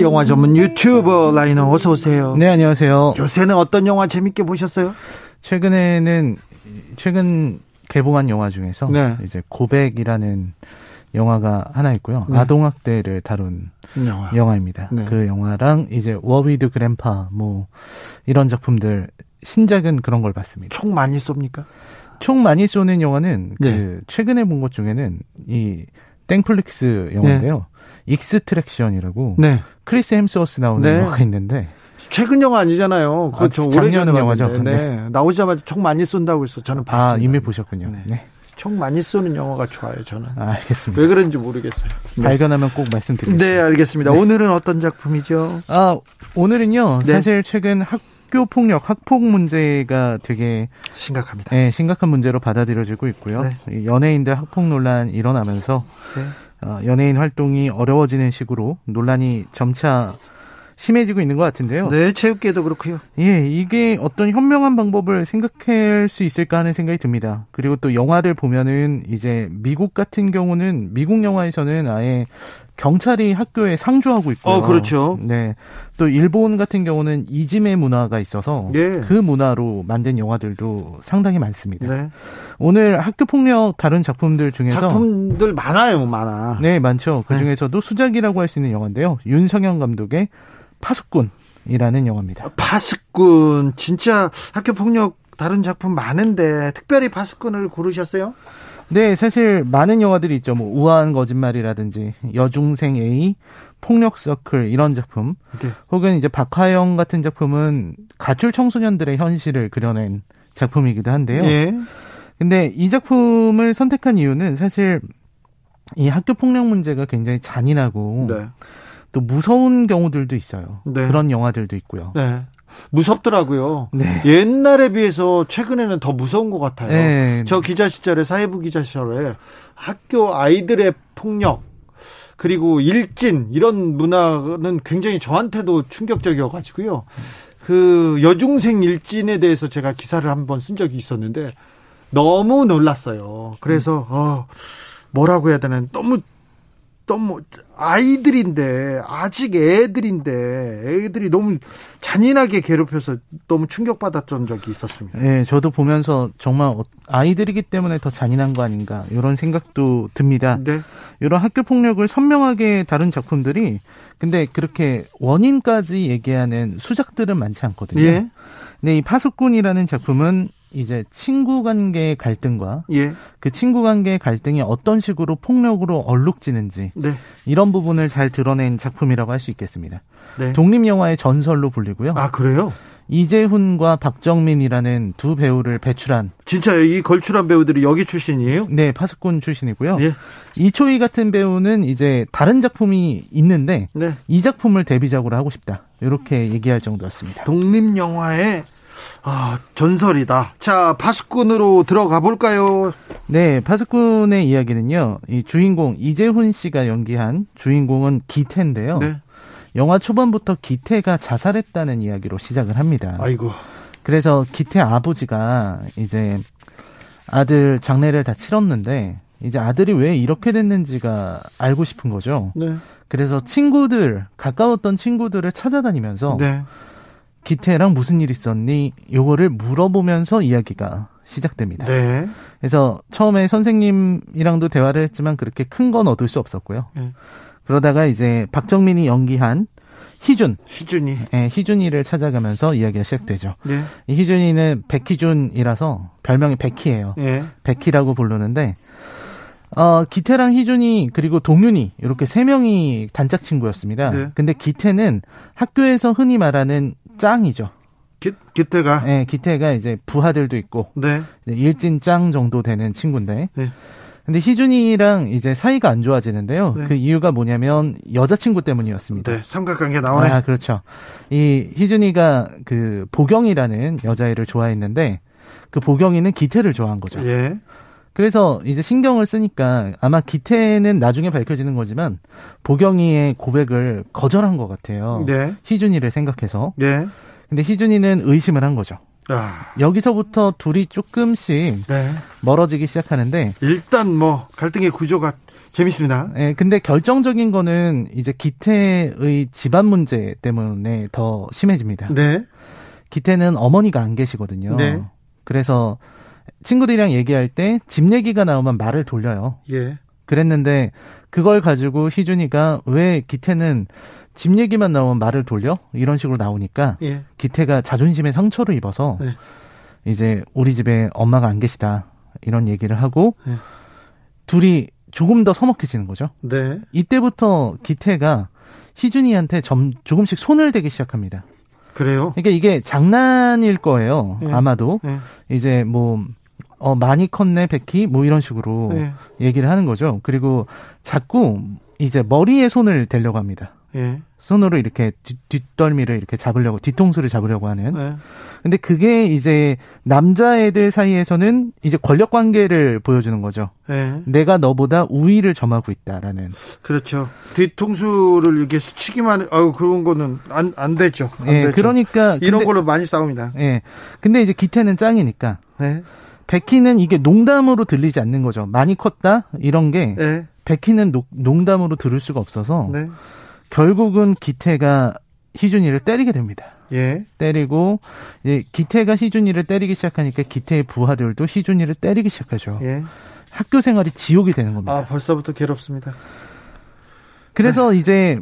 Speaker 1: 영화 전문 유튜버 라이너 어서 오세요.
Speaker 6: 네, 안녕하세요.
Speaker 1: 요새는 어떤 영화 재밌게 보셨어요?
Speaker 6: 최근에는 최근 개봉한 영화 중에서
Speaker 1: 네.
Speaker 6: 이제 고백이라는 영화가 하나 있고요.
Speaker 1: 네.
Speaker 6: 아동학대를 다룬
Speaker 1: 영화.
Speaker 6: 영화입니다.
Speaker 1: 네.
Speaker 6: 그 영화랑 이제 War with Grandpa 뭐 이런 작품들 신작은 그런 걸 봤습니다.
Speaker 1: 총 많이 쏩니까?
Speaker 6: 총 많이 쏘는 영화는
Speaker 1: 네.
Speaker 6: 그 최근에 본 것 중에는 이 땡플릭스 영화인데요. Extraction이라고
Speaker 1: 네.
Speaker 6: 크리스 햄스워스 나오는
Speaker 1: 네.
Speaker 6: 영화가 있는데
Speaker 1: 최근 영화 아니잖아요. 그거
Speaker 6: 아,
Speaker 1: 저
Speaker 6: 작년
Speaker 1: 오래전에
Speaker 6: 영화죠.
Speaker 1: 봤는데. 네. 나오자마자 총 많이 쏜다고 해서 저는 봤습니다.
Speaker 6: 아 이미 보셨군요.
Speaker 1: 네.
Speaker 6: 네.
Speaker 1: 총 많이 쏘는 영화가 좋아요, 저는.
Speaker 6: 아, 알겠습니다.
Speaker 1: 왜 그런지 모르겠어요. 네,
Speaker 6: 발견하면 꼭 말씀드리겠습니다.
Speaker 1: 네 알겠습니다. 오늘은 어떤 작품이죠?
Speaker 6: 아, 오늘은요,
Speaker 1: 네.
Speaker 6: 사실 최근 학교 폭력, 학폭 문제가 되게
Speaker 1: 심각합니다.
Speaker 6: 예, 심각한 문제로 받아들여지고 있고요.
Speaker 1: 네.
Speaker 6: 이 연예인들 학폭 논란 일어나면서
Speaker 1: 네.
Speaker 6: 어, 연예인 활동이 어려워지는 식으로 논란이 점차 심해지고 있는 것 같은데요.
Speaker 1: 네, 체육계도 그렇고요.
Speaker 6: 예, 이게 어떤 현명한 방법을 생각할 수 있을까 하는 생각이 듭니다. 그리고 또 영화를 보면은 이제 미국 같은 경우는 미국 영화에서는 아예 경찰이 학교에 상주하고 있고요.
Speaker 1: 어, 그렇죠.
Speaker 6: 네. 또 일본 같은 경우는 이지메 문화가 있어서
Speaker 1: 예.
Speaker 6: 그 문화로 만든 영화들도 상당히 많습니다.
Speaker 1: 네.
Speaker 6: 오늘 학교 폭력 다른 작품들 중에서
Speaker 1: 작품들 많아요, 많아.
Speaker 6: 네, 많죠. 그
Speaker 1: 네.
Speaker 6: 중에서도 수작이라고 할 수 있는 영화인데요. 윤성현 감독의 파수꾼이라는 영화입니다.
Speaker 1: 파수꾼 진짜 학교 폭력 다른 작품 많은데 특별히 파수꾼을 고르셨어요?
Speaker 6: 네, 사실 많은 영화들이 있죠. 뭐 우아한 거짓말이라든지 여중생 A, 폭력 서클 이런 작품.
Speaker 1: 네.
Speaker 6: 혹은 이제 박하영 같은 작품은 가출 청소년들의 현실을 그려낸 작품이기도 한데요.
Speaker 1: 예.
Speaker 6: 근데 이 작품을 선택한 이유는 사실 이 학교 폭력 문제가 굉장히 잔인하고
Speaker 1: 네.
Speaker 6: 또 무서운 경우들도 있어요.
Speaker 1: 네.
Speaker 6: 그런 영화들도 있고요.
Speaker 1: 네. 무섭더라고요.
Speaker 6: 네.
Speaker 1: 옛날에 비해서 최근에는 더 무서운 것 같아요.
Speaker 6: 네.
Speaker 1: 저 기자 시절에 사회부 기자 시절에 학교 아이들의 폭력 그리고 일진 이런 문화는 굉장히 저한테도 충격적이어가지고요. 그 여중생 일진에 대해서 제가 기사를 한번 쓴 적이 있었는데 너무 놀랐어요. 그래서 어, 뭐라고 해야 되나 너무 너무 아이들인데 아직 애들인데 애들이 너무 잔인하게 괴롭혀서 너무 충격받았던 적이 있었습니다.
Speaker 6: 네, 저도 보면서 정말 어- 아이들이기 때문에 더 잔인한 거 아닌가 이런 생각도 듭니다.
Speaker 1: 네.
Speaker 6: 이런 학교 폭력을 선명하게 다룬 작품들이 근데 그렇게 원인까지 얘기하는 수작들은 많지 않거든요.
Speaker 1: 예.
Speaker 6: 근데 이 파수꾼이라는 작품은 이제 친구 관계의 갈등과
Speaker 1: 예.
Speaker 6: 그 친구 관계의 갈등이 어떤 식으로 폭력으로 얼룩지는지
Speaker 1: 네.
Speaker 6: 이런 부분을 잘 드러낸 작품이라고 할 수 있겠습니다.
Speaker 1: 네.
Speaker 6: 독립 영화의 전설로 불리고요.
Speaker 1: 아, 그래요?
Speaker 6: 이재훈과 박정민이라는 두 배우를 배출한
Speaker 1: 진짜 이 걸출한 배우들이 여기 출신이에요?
Speaker 6: 네 파수꾼 출신이고요.
Speaker 1: 예.
Speaker 6: 이초희 같은 배우는 이제 다른 작품이 있는데
Speaker 1: 네.
Speaker 6: 이 작품을 데뷔작으로 하고 싶다 이렇게 얘기할 정도였습니다.
Speaker 1: 독립 영화의 아, 전설이다. 자, 파수꾼으로 들어가 볼까요?
Speaker 6: 네 파수꾼의 이야기는요. 이 주인공 이재훈 씨가 연기한 주인공은 기태인데요.
Speaker 1: 네.
Speaker 6: 영화 초반부터 기태가 자살했다는 이야기로 시작을 합니다.
Speaker 1: 아이고.
Speaker 6: 그래서 기태 아버지가 이제 아들 장례를 다 치렀는데 이제 아들이 왜 이렇게 됐는지가 알고 싶은 거죠.
Speaker 1: 네.
Speaker 6: 그래서 친구들 가까웠던 친구들을 찾아다니면서
Speaker 1: 네.
Speaker 6: 기태랑 무슨 일 있었니? 요거를 물어보면서 이야기가 시작됩니다.
Speaker 1: 네.
Speaker 6: 그래서 처음에 선생님이랑도 대화를 했지만 그렇게 큰 건 얻을 수 없었고요.
Speaker 1: 네.
Speaker 6: 그러다가 이제 박정민이 연기한 희준,
Speaker 1: 희준이.
Speaker 6: 예, 희준이를 찾아가면서 이야기가 시작되죠.
Speaker 1: 네.
Speaker 6: 이 희준이는 백희준이라서 별명이 백희예요.
Speaker 1: 예.
Speaker 6: 백희라고 부르는데 어, 기태랑 희준이 그리고 동윤이 이렇게 세 명이 단짝 친구였습니다.
Speaker 1: 네.
Speaker 6: 근데 기태는 학교에서 흔히 말하는 짱이죠.
Speaker 1: 기, 기태가.
Speaker 6: 예, 기태가 이제 부하들도 있고
Speaker 1: 네.
Speaker 6: 이제 일진 짱 정도 되는 친구인데.
Speaker 1: 네.
Speaker 6: 근데 희준이랑 이제 사이가 안 좋아지는데요.
Speaker 1: 네.
Speaker 6: 그 이유가 뭐냐면 여자친구 때문이었습니다.
Speaker 1: 네. 삼각관계 나오네.
Speaker 6: 아, 그렇죠. 이 희준이가 그 보경이라는 여자애를 좋아했는데 그 보경이는 기태를 좋아한 거죠.
Speaker 1: 예.
Speaker 6: 그래서 이제 신경을 쓰니까 아마 기태는 나중에 밝혀지는 거지만 보경이의 고백을 거절한 것 같아요.
Speaker 1: 네.
Speaker 6: 희준이를 생각해서.
Speaker 1: 예.
Speaker 6: 근데 희준이는 의심을 한 거죠.
Speaker 1: 아.
Speaker 6: 여기서부터 둘이 조금씩
Speaker 1: 네.
Speaker 6: 멀어지기 시작하는데,
Speaker 1: 일단 뭐 갈등의 구조가 재밌습니다.
Speaker 6: 예, 근데 결정적인 거는 이제 기태의 집안 문제 때문에 더 심해집니다.
Speaker 1: 네.
Speaker 6: 기태는 어머니가 안 계시거든요.
Speaker 1: 네.
Speaker 6: 그래서 친구들이랑 얘기할 때 집 얘기가 나오면 말을 돌려요.
Speaker 1: 예.
Speaker 6: 그랬는데 그걸 가지고 희준이가 왜 기태는 집 얘기만 나오면 말을 돌려? 이런 식으로 나오니까
Speaker 1: 예.
Speaker 6: 기태가 자존심에 상처를 입어서
Speaker 1: 네.
Speaker 6: 이제 우리 집에 엄마가 안 계시다 이런 얘기를 하고
Speaker 1: 네.
Speaker 6: 둘이 조금 더 서먹해지는 거죠.
Speaker 1: 네.
Speaker 6: 이때부터 기태가 희준이한테 점, 조금씩 손을 대기 시작합니다.
Speaker 1: 그래요.
Speaker 6: 그러니까 이게 장난일 거예요.
Speaker 1: 네.
Speaker 6: 아마도
Speaker 1: 네.
Speaker 6: 이제 뭐 어, 많이 컸네, 백희? 뭐 이런 식으로
Speaker 1: 네.
Speaker 6: 얘기를 하는 거죠. 그리고 자꾸 이제 머리에 손을 대려고 합니다.
Speaker 1: 예.
Speaker 6: 손으로 이렇게 뒷, 뒷덜미를 이렇게 잡으려고 뒤통수를 잡으려고 하는.
Speaker 1: 예.
Speaker 6: 근데 그게 이제 남자애들 사이에서는 이제 권력 관계를 보여주는 거죠.
Speaker 1: 예.
Speaker 6: 내가 너보다 우위를 점하고 있다라는.
Speaker 1: 그렇죠. 뒤통수를 이렇게 스치기만, 해- 아유, 그런 거는 안, 안 되죠. 안
Speaker 6: 예,
Speaker 1: 되죠.
Speaker 6: 그러니까
Speaker 1: 이런
Speaker 6: 근데-
Speaker 1: 걸로 많이 싸웁니다.
Speaker 6: 예. 근데 이제 기태는 짱이니까
Speaker 1: 예.
Speaker 6: 백희는 이게 농담으로 들리지 않는 거죠. 많이 컸다 이런 게
Speaker 1: 예.
Speaker 6: 백희는 노- 농담으로 들을 수가 없어서
Speaker 1: 네.
Speaker 6: 결국은 기태가 희준이를 때리게 됩니다.
Speaker 1: 예.
Speaker 6: 때리고 이제 기태가 희준이를 때리기 시작하니까 기태의 부하들도 희준이를 때리기 시작하죠.
Speaker 1: 예.
Speaker 6: 학교 생활이 지옥이 되는 겁니다.
Speaker 1: 아, 벌써부터 괴롭습니다.
Speaker 6: 그래서
Speaker 1: 네.
Speaker 6: 이제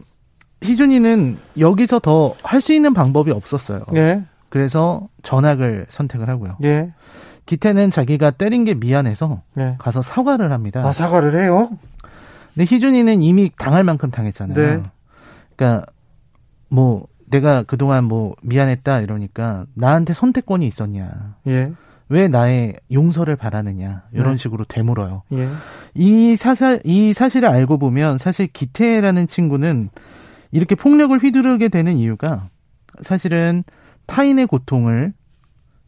Speaker 6: 희준이는 여기서 더 할 수 있는 방법이 없었어요.
Speaker 1: 예.
Speaker 6: 그래서 전학을 선택을 하고요.
Speaker 1: 예.
Speaker 6: 기태는 자기가 때린 게 미안해서
Speaker 1: 예.
Speaker 6: 가서 사과를 합니다.
Speaker 1: 아, 사과를 해요?
Speaker 6: 근데 희준이는 이미 당할 만큼 당했잖아요.
Speaker 1: 네.
Speaker 6: 그러니까 뭐 내가 그동안 뭐 미안했다 이러니까 나한테 선택권이 있었냐.
Speaker 1: 예.
Speaker 6: 왜 나의 용서를 바라느냐. 이런
Speaker 1: 네.
Speaker 6: 식으로 되물어요.
Speaker 1: 예.
Speaker 6: 이 사실 이 사실을 알고 보면 사실 기태라는 친구는 이렇게 폭력을 휘두르게 되는 이유가 사실은 타인의 고통을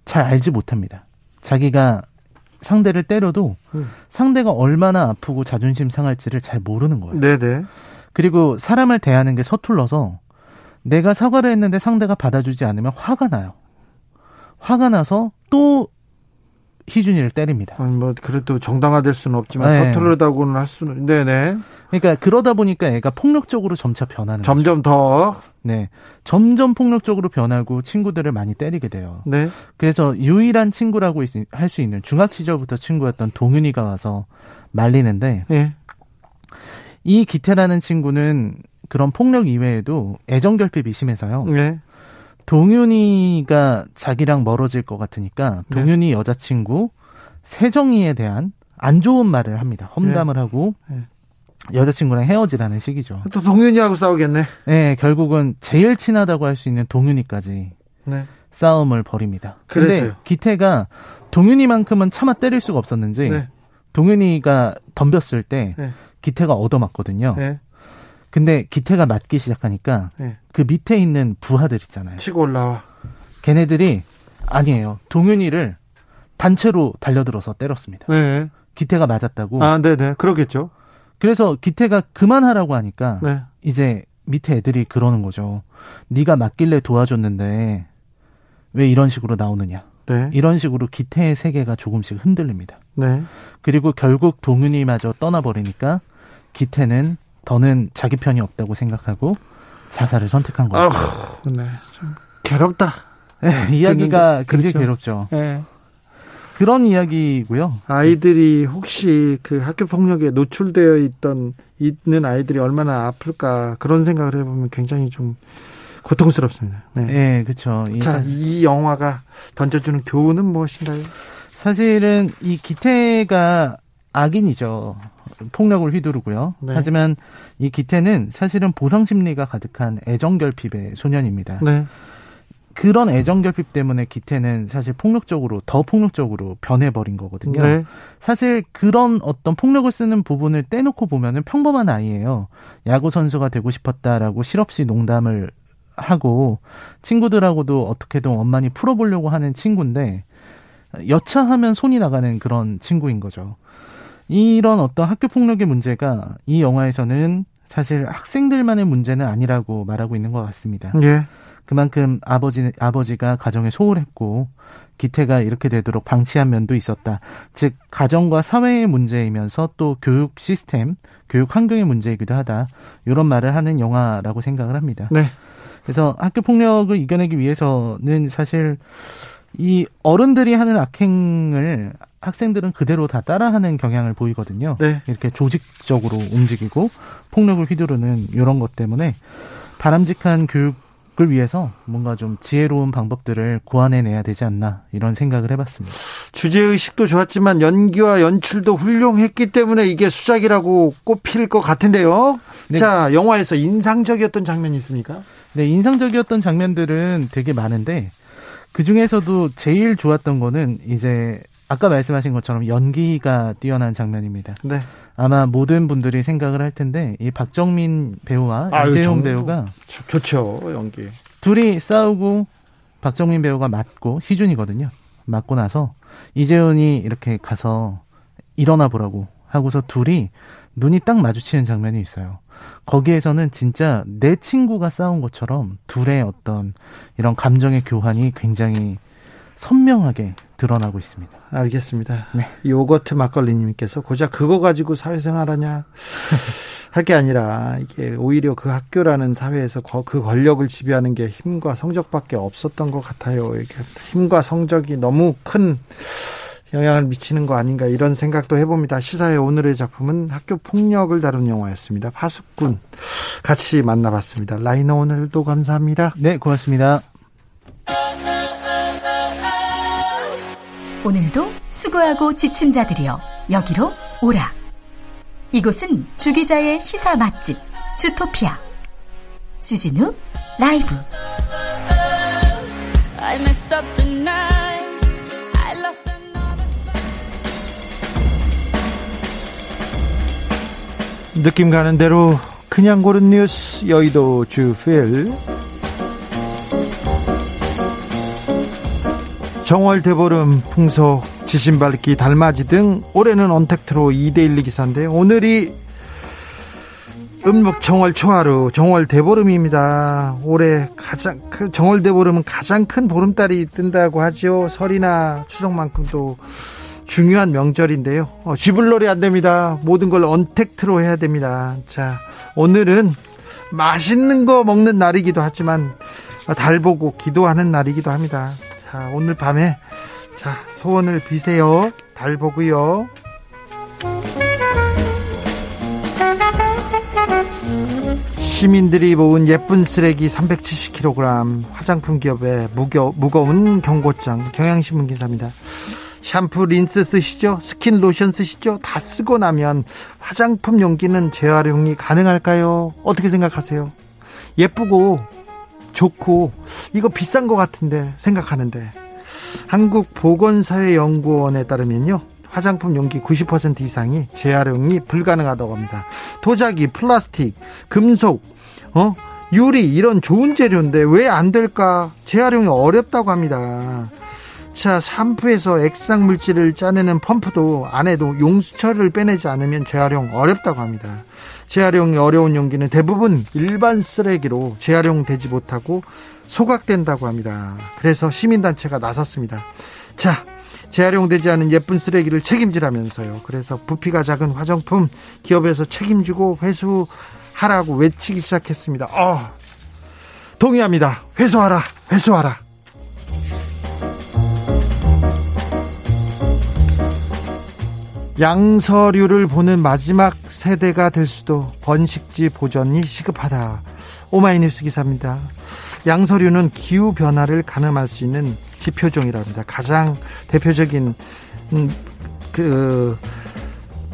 Speaker 6: 잘 알지 못합니다. 자기가 상대를 때려도
Speaker 1: 음.
Speaker 6: 상대가 얼마나 아프고 자존심 상할지를 잘 모르는 거예요.
Speaker 1: 네네.
Speaker 6: 그리고 사람을 대하는 게 서툴러서 내가 사과를 했는데 상대가 받아주지 않으면 화가 나요. 화가 나서 또 희준이를 때립니다.
Speaker 1: 아니, 뭐, 그래도 정당화될 수는 없지만
Speaker 6: 네.
Speaker 1: 서투르다고는 할 수는, 네네.
Speaker 6: 그러니까 그러다 보니까 애가 폭력적으로 점차 변하는 거죠.
Speaker 1: 점점 더,
Speaker 6: 네. 점점 폭력적으로 변하고 친구들을 많이 때리게 돼요.
Speaker 1: 네.
Speaker 6: 그래서 유일한 친구라고 할 수 있는 중학 시절부터 친구였던 동윤이가 와서 말리는데
Speaker 1: 예.
Speaker 6: 이 기태라는 친구는 그런 폭력 이외에도 애정 결핍이 심해서요.
Speaker 1: 예.
Speaker 6: 동윤이가 자기랑 멀어질 것 같으니까
Speaker 1: 네.
Speaker 6: 동윤이 여자친구 세정이에 대한 안 좋은 말을 합니다. 험담을 하고
Speaker 1: 네.
Speaker 6: 여자친구랑 헤어지라는 식이죠.
Speaker 1: 또 동윤이하고 싸우겠네.
Speaker 6: 네, 결국은 제일 친하다고 할 수 있는 동윤이까지
Speaker 1: 네.
Speaker 6: 싸움을 벌입니다.
Speaker 1: 그래서요?
Speaker 6: 기태가 동윤이만큼은 차마 때릴 수가 없었는지
Speaker 1: 네.
Speaker 6: 동윤이가 덤볐을 때
Speaker 1: 네.
Speaker 6: 기태가 얻어맞거든요.
Speaker 1: 네.
Speaker 6: 근데 기태가 맞기 시작하니까
Speaker 1: 네.
Speaker 6: 그 밑에 있는 부하들 있잖아요.
Speaker 1: 치고 올라와.
Speaker 6: 걔네들이 아니에요. 동윤이를 단체로 달려들어서 때렸습니다.
Speaker 1: 네.
Speaker 6: 기태가 맞았다고.
Speaker 1: 아, 네네. 그러겠죠.
Speaker 6: 그래서 기태가 그만하라고 하니까
Speaker 1: 네.
Speaker 6: 이제 밑에 애들이 그러는 거죠. 네가 맞길래 도와줬는데 왜 이런 식으로 나오느냐.
Speaker 1: 네.
Speaker 6: 이런 식으로 기태의 세계가 조금씩 흔들립니다.
Speaker 1: 네.
Speaker 6: 그리고 결국 동윤이마저 떠나버리니까 기태는 더는 자기 편이 없다고 생각하고 자살을 선택한 거예요.
Speaker 1: 아휴, 네. 좀 괴롭다.
Speaker 6: 네, 이야기가
Speaker 1: 듣는데,
Speaker 6: 굉장히
Speaker 1: 그렇죠.
Speaker 6: 괴롭죠.
Speaker 1: 네.
Speaker 6: 그런 이야기고요.
Speaker 1: 아이들이 혹시 그 학교 폭력에 노출되어 있던 있는 아이들이 얼마나 아플까 그런 생각을 해보면 굉장히 좀 고통스럽습니다. 네.
Speaker 6: 예, 그렇죠. 이
Speaker 1: 자,
Speaker 6: 사-
Speaker 1: 이 영화가 던져주는 교훈은 무엇인가요?
Speaker 6: 사실은 이 기태가 악인이죠. 폭력을 휘두르고요.
Speaker 1: 네.
Speaker 6: 하지만 이 기태는 사실은 보상 심리가 가득한 애정 결핍의 소년입니다.
Speaker 1: 네.
Speaker 6: 그런 애정 결핍 때문에 기태는 사실 폭력적으로 더 폭력적으로 변해버린 거거든요.
Speaker 1: 네.
Speaker 6: 사실 그런 어떤 폭력을 쓰는 부분을 떼놓고 보면은 평범한 아이예요. 야구 선수가 되고 싶었다라고 실없이 농담을 하고 친구들하고도 어떻게든 원만히 풀어보려고 하는 친구인데 여차하면 손이 나가는 그런 친구인 거죠. 이런 어떤 학교 폭력의 문제가 이 영화에서는 사실 학생들만의 문제는 아니라고 말하고 있는 것 같습니다.
Speaker 1: 예.
Speaker 6: 그만큼 아버지 아버지가 가정에 소홀했고 기태가 이렇게 되도록 방치한 면도 있었다. 즉 가정과 사회의 문제이면서 또 교육 시스템, 교육 환경의 문제이기도 하다. 이런 말을 하는 영화라고 생각을 합니다.
Speaker 1: 네.
Speaker 6: 그래서 학교 폭력을 이겨내기 위해서는 사실 이 어른들이 하는 악행을 학생들은 그대로 다 따라하는 경향을 보이거든요.
Speaker 1: 네.
Speaker 6: 이렇게 조직적으로 움직이고 폭력을 휘두르는 이런 것 때문에 바람직한 교육을 위해서 뭔가 좀 지혜로운 방법들을 고안해내야 되지 않나 이런 생각을 해봤습니다.
Speaker 1: 주제의식도 좋았지만 연기와 연출도 훌륭했기 때문에 이게 수작이라고 꼽힐 것 같은데요.
Speaker 6: 네.
Speaker 1: 자, 영화에서 인상적이었던 장면이 있습니까?
Speaker 6: 네, 인상적이었던 장면들은 되게 많은데 그 중에서도 제일 좋았던 거는 이제 아까 말씀하신 것처럼 연기가 뛰어난 장면입니다.
Speaker 1: 네.
Speaker 6: 아마 모든 분들이 생각을 할 텐데 이 박정민 배우와
Speaker 1: 아유,
Speaker 6: 이재용
Speaker 1: 정-
Speaker 6: 배우가
Speaker 1: 좋- 좋죠 연기.
Speaker 6: 둘이 싸우고 박정민 배우가 맞고 희준이거든요. 맞고 나서 이재훈이 이렇게 가서 일어나 보라고 하고서 둘이 눈이 딱 마주치는 장면이 있어요. 거기에서는 진짜 내 친구가 싸운 것처럼 둘의 어떤 이런 감정의 교환이 굉장히 선명하게 드러나고 있습니다.
Speaker 1: 알겠습니다.
Speaker 6: 네.
Speaker 1: 요거트 막걸리님께서 고작 그거 가지고 사회생활하냐 할 게 아니라 이게 오히려 그 학교라는 사회에서 거- 그 권력을 지배하는 게 힘과 성적밖에 없었던 것 같아요. 이게 힘과 성적이 너무 큰 영향을 미치는 거 아닌가 이런 생각도 해봅니다. 시사의 오늘의 작품은 학교 폭력을 다룬 영화였습니다. 파수꾼 같이 만나봤습니다. 라이너 오늘도 감사합니다.
Speaker 6: 네, 고맙습니다.
Speaker 5: 오늘도 수고하고 지친 자들이여 여기로 오라. 이곳은 주기자의 시사 맛집 주토피아 주진우 라이브
Speaker 1: 느낌 가는 대로 그냥 고른 뉴스 여의도 주필 정월 대보름 풍속 지신밟기 달맞이 등 올해는 언택트로 2대1 기사인데 오늘이 음력 정월 초하루 정월 대보름입니다. 올해 가장 그 정월 대보름은 가장 큰 보름달이 뜬다고 하죠. 설이나 추석만큼 또 중요한 명절인데요. 어, 쥐불놀이 안 됩니다. 모든 걸 언택트로 해야 됩니다. 자, 오늘은 맛있는 거 먹는 날이기도 하지만 어, 달 보고 기도하는 날이기도 합니다. 자, 오늘 밤에 자, 소원을 비세요. 달 보고요. 시민들이 모은 예쁜 쓰레기 370kg 화장품 기업의 무겨, 무거운 경고장 경향신문 기사입니다. 샴푸 린스 쓰시죠? 스킨 로션 쓰시죠? 다 쓰고 나면 화장품 용기는 재활용이 가능할까요? 어떻게 생각하세요? 예쁘고 좋고 이거 비싼 것 같은데 생각하는데 한국보건사회연구원에 따르면요 화장품 용기 90% 이상이 재활용이 불가능하다고 합니다. 도자기, 플라스틱, 금속, 어 유리 이런 좋은 재료인데 왜 안 될까? 재활용이 어렵다고 합니다. 자, 샴푸에서 액상 물질을 짜내는 펌프도 안에도 용수철을 빼내지 않으면 재활용 어렵다고 합니다. 재활용이 어려운 용기는 대부분 일반 쓰레기로 재활용되지 못하고 소각된다고 합니다. 그래서 시민단체가 나섰습니다. 자, 재활용되지 않은 예쁜 쓰레기를 책임지라면서요. 그래서 부피가 작은 화장품 기업에서 책임지고 회수하라고 외치기 시작했습니다. 어, 동의합니다. 회수하라, 회수하라. 양서류를 보는 마지막 세대가 될 수도 번식지 보전이 시급하다. 오마이뉴스 기사입니다. 양서류는 기후 변화를 가늠할 수 있는 지표종이라 합니다. 가장 대표적인 음, 그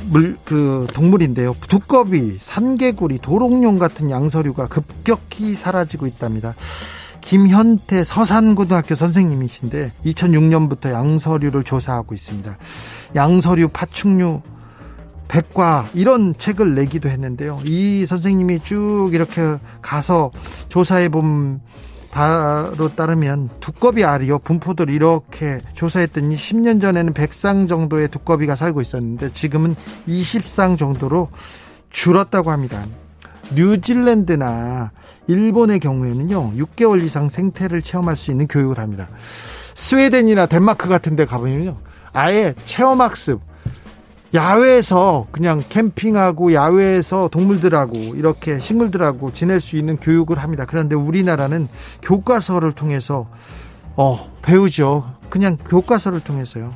Speaker 1: 물, 그, 동물인데요. 두꺼비, 산개구리, 도롱뇽 같은 양서류가 급격히 사라지고 있답니다. 김현태 서산고등학교 선생님이신데 2006년부터 양서류를 조사하고 있습니다. 양서류, 파충류, 백과 이런 책을 내기도 했는데요. 이 선생님이 쭉 이렇게 가서 조사해 본 바로 따르면 두꺼비 알이요 분포들 이렇게 조사했더니 10년 전에는 100쌍 정도의 두꺼비가 살고 있었는데 지금은 20쌍 정도로 줄었다고 합니다. 뉴질랜드나 일본의 경우에는요 6개월 이상 생태를 체험할 수 있는 교육을 합니다. 스웨덴이나 덴마크 같은 데 가보면요 아예 체험학습 야외에서 그냥 캠핑하고 야외에서 동물들하고 이렇게 식물들하고 지낼 수 있는 교육을 합니다. 그런데 우리나라는 교과서를 통해서 어 배우죠. 그냥 교과서를 통해서요.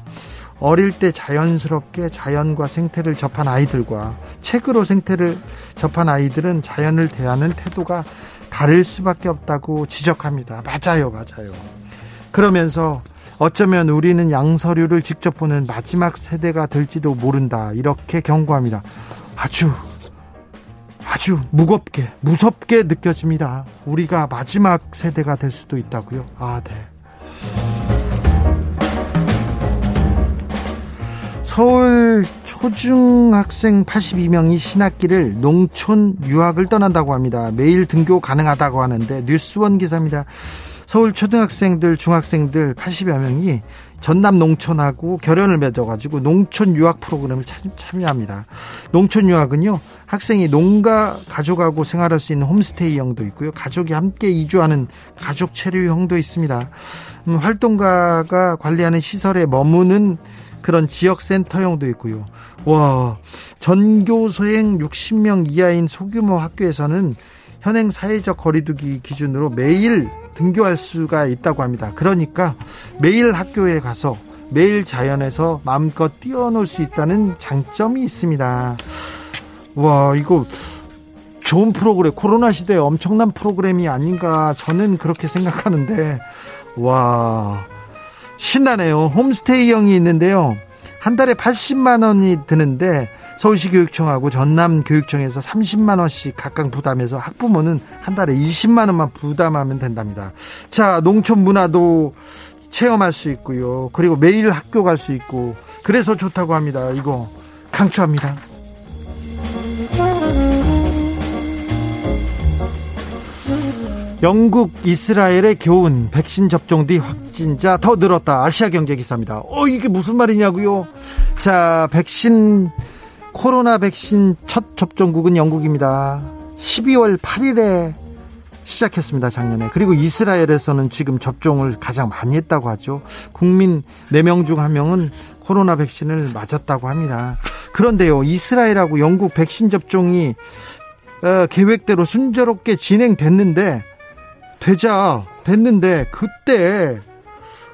Speaker 1: 어릴 때 자연스럽게 자연과 생태를 접한 아이들과 책으로 생태를 접한 아이들은 자연을 대하는 태도가 다를 수밖에 없다고 지적합니다. 맞아요, 맞아요. 그러면서 어쩌면 우리는 양서류를 직접 보는 마지막 세대가 될지도 모른다. 이렇게 경고합니다. 아주, 아주 무겁게, 무섭게 느껴집니다. 우리가 마지막 세대가 될 수도 있다고요. 아, 네. 서울 초중학생 82명이 신학기를 농촌 유학을 떠난다고 합니다. 매일 등교 가능하다고 하는데 뉴스원 기사입니다. 서울 초등학생들, 중학생들 80여 명이 전남 농촌하고 결연을 맺어가지고 농촌 유학 프로그램을 참 여합니다. 농촌 유학은요, 학생이 농가 가족하고 생활할 수 있는 홈스테이형도 있고요, 가족이 함께 이주하는 가족 체류형도 있습니다. 음, 활동가가 관리하는 시설에 머무는 그런 지역센터형도 있고요. 와, 전교 소행 60명 이하인 소규모 학교에서는 현행 사회적 거리두기 기준으로 매일 등교할 수가 있다고 합니다. 그러니까 매일 학교에 가서 매일 자연에서 마음껏 뛰어놀 수 있다는 장점이 있습니다. 와, 이거 좋은 프로그램, 코로나 시대에 엄청난 프로그램이 아닌가 저는 그렇게 생각하는데, 와, 신나네요. 홈스테이형이 있는데요. 한 달에 80만 원이 드는데 서울시 교육청하고 전남 교육청에서 30만 원씩 각각 부담해서 학부모는 한 달에 20만 원만 부담하면 된답니다. 자, 농촌 문화도 체험할 수 있고요. 그리고 매일 학교 갈 수 있고 그래서 좋다고 합니다. 이거 강추합니다. 영국, 이스라엘의 교훈, 백신 접종 뒤 확진자 더 늘었다. 아시아 경제 기사입니다. 어, 이게 무슨 말이냐고요? 자, 백신, 코로나 백신 첫 접종국은 영국입니다. 12월 8일에 시작했습니다, 작년에. 그리고 이스라엘에서는 지금 접종을 가장 많이 했다고 하죠. 국민 4명 중 1명은 코로나 백신을 맞았다고 합니다. 그런데요, 이스라엘하고 영국 백신 접종이 어, 계획대로 순조롭게 진행됐는데 되자 됐는데 그때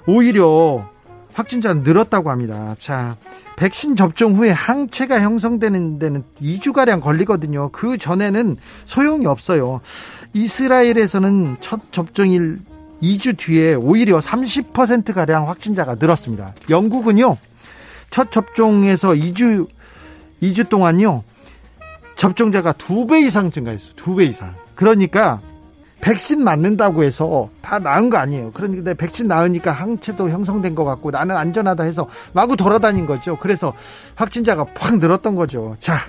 Speaker 1: 오히려 확진자는 늘었다고 합니다. 자, 백신 접종 후에 항체가 형성되는 데는 2주가량 걸리거든요. 그 전에는 소용이 없어요. 이스라엘에서는 첫 접종일 2주 뒤에 오히려 30%가량 확진자가 늘었습니다. 영국은요, 첫 접종에서 2주, 2주 동안요, 접종자가 2배 이상 증가했어요. 2배 이상. 그러니까 백신 맞는다고 해서 다 나은 거 아니에요. 그런데 백신 나으니까 항체도 형성된 것 같고 나는 안전하다 해서 마구 돌아다닌 거죠. 그래서 확진자가 팍 늘었던 거죠. 자,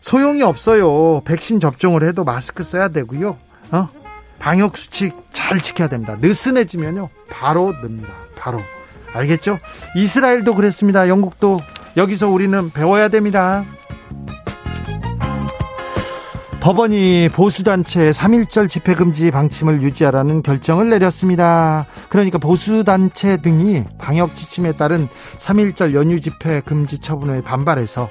Speaker 1: 소용이 없어요. 백신 접종을 해도 마스크 써야 되고요. 어? 방역 수칙 잘 지켜야 됩니다. 느슨해지면요. 바로 늡니다. 바로. 알겠죠? 이스라엘도 그랬습니다. 영국도 여기서 우리는 배워야 됩니다. 법원이 보수단체 3.1절 집회금지 방침을 유지하라는 결정을 내렸습니다. 그러니까 보수단체 등이 방역 지침에 따른 3.1절 연휴 집회 금지 처분에 반발해서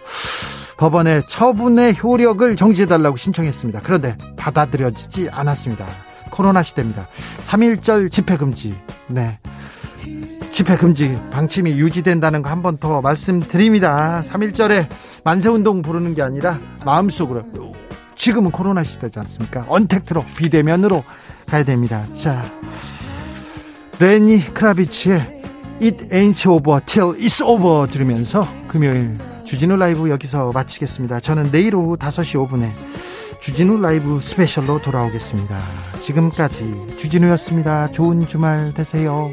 Speaker 1: 법원에 처분의 효력을 정지해달라고 신청했습니다. 그런데 받아들여지지 않았습니다. 코로나 시대입니다. 3.1절 집회 금지. 네. 집회 금지 방침이 유지된다는 거 한 번 더 말씀드립니다. 3.1절에 만세운동 부르는 게 아니라 마음속으로 지금은 코로나 시대지 않습니까? 언택트로 비대면으로 가야 됩니다. 자, 레니 크라비츠의 It Ain't Over Till It's Over 들으면서 금요일 주진우 라이브 여기서 마치겠습니다. 저는 내일 오후 5시 5분에 주진우 라이브 스페셜로 돌아오겠습니다. 지금까지 주진우였습니다. 좋은 주말 되세요.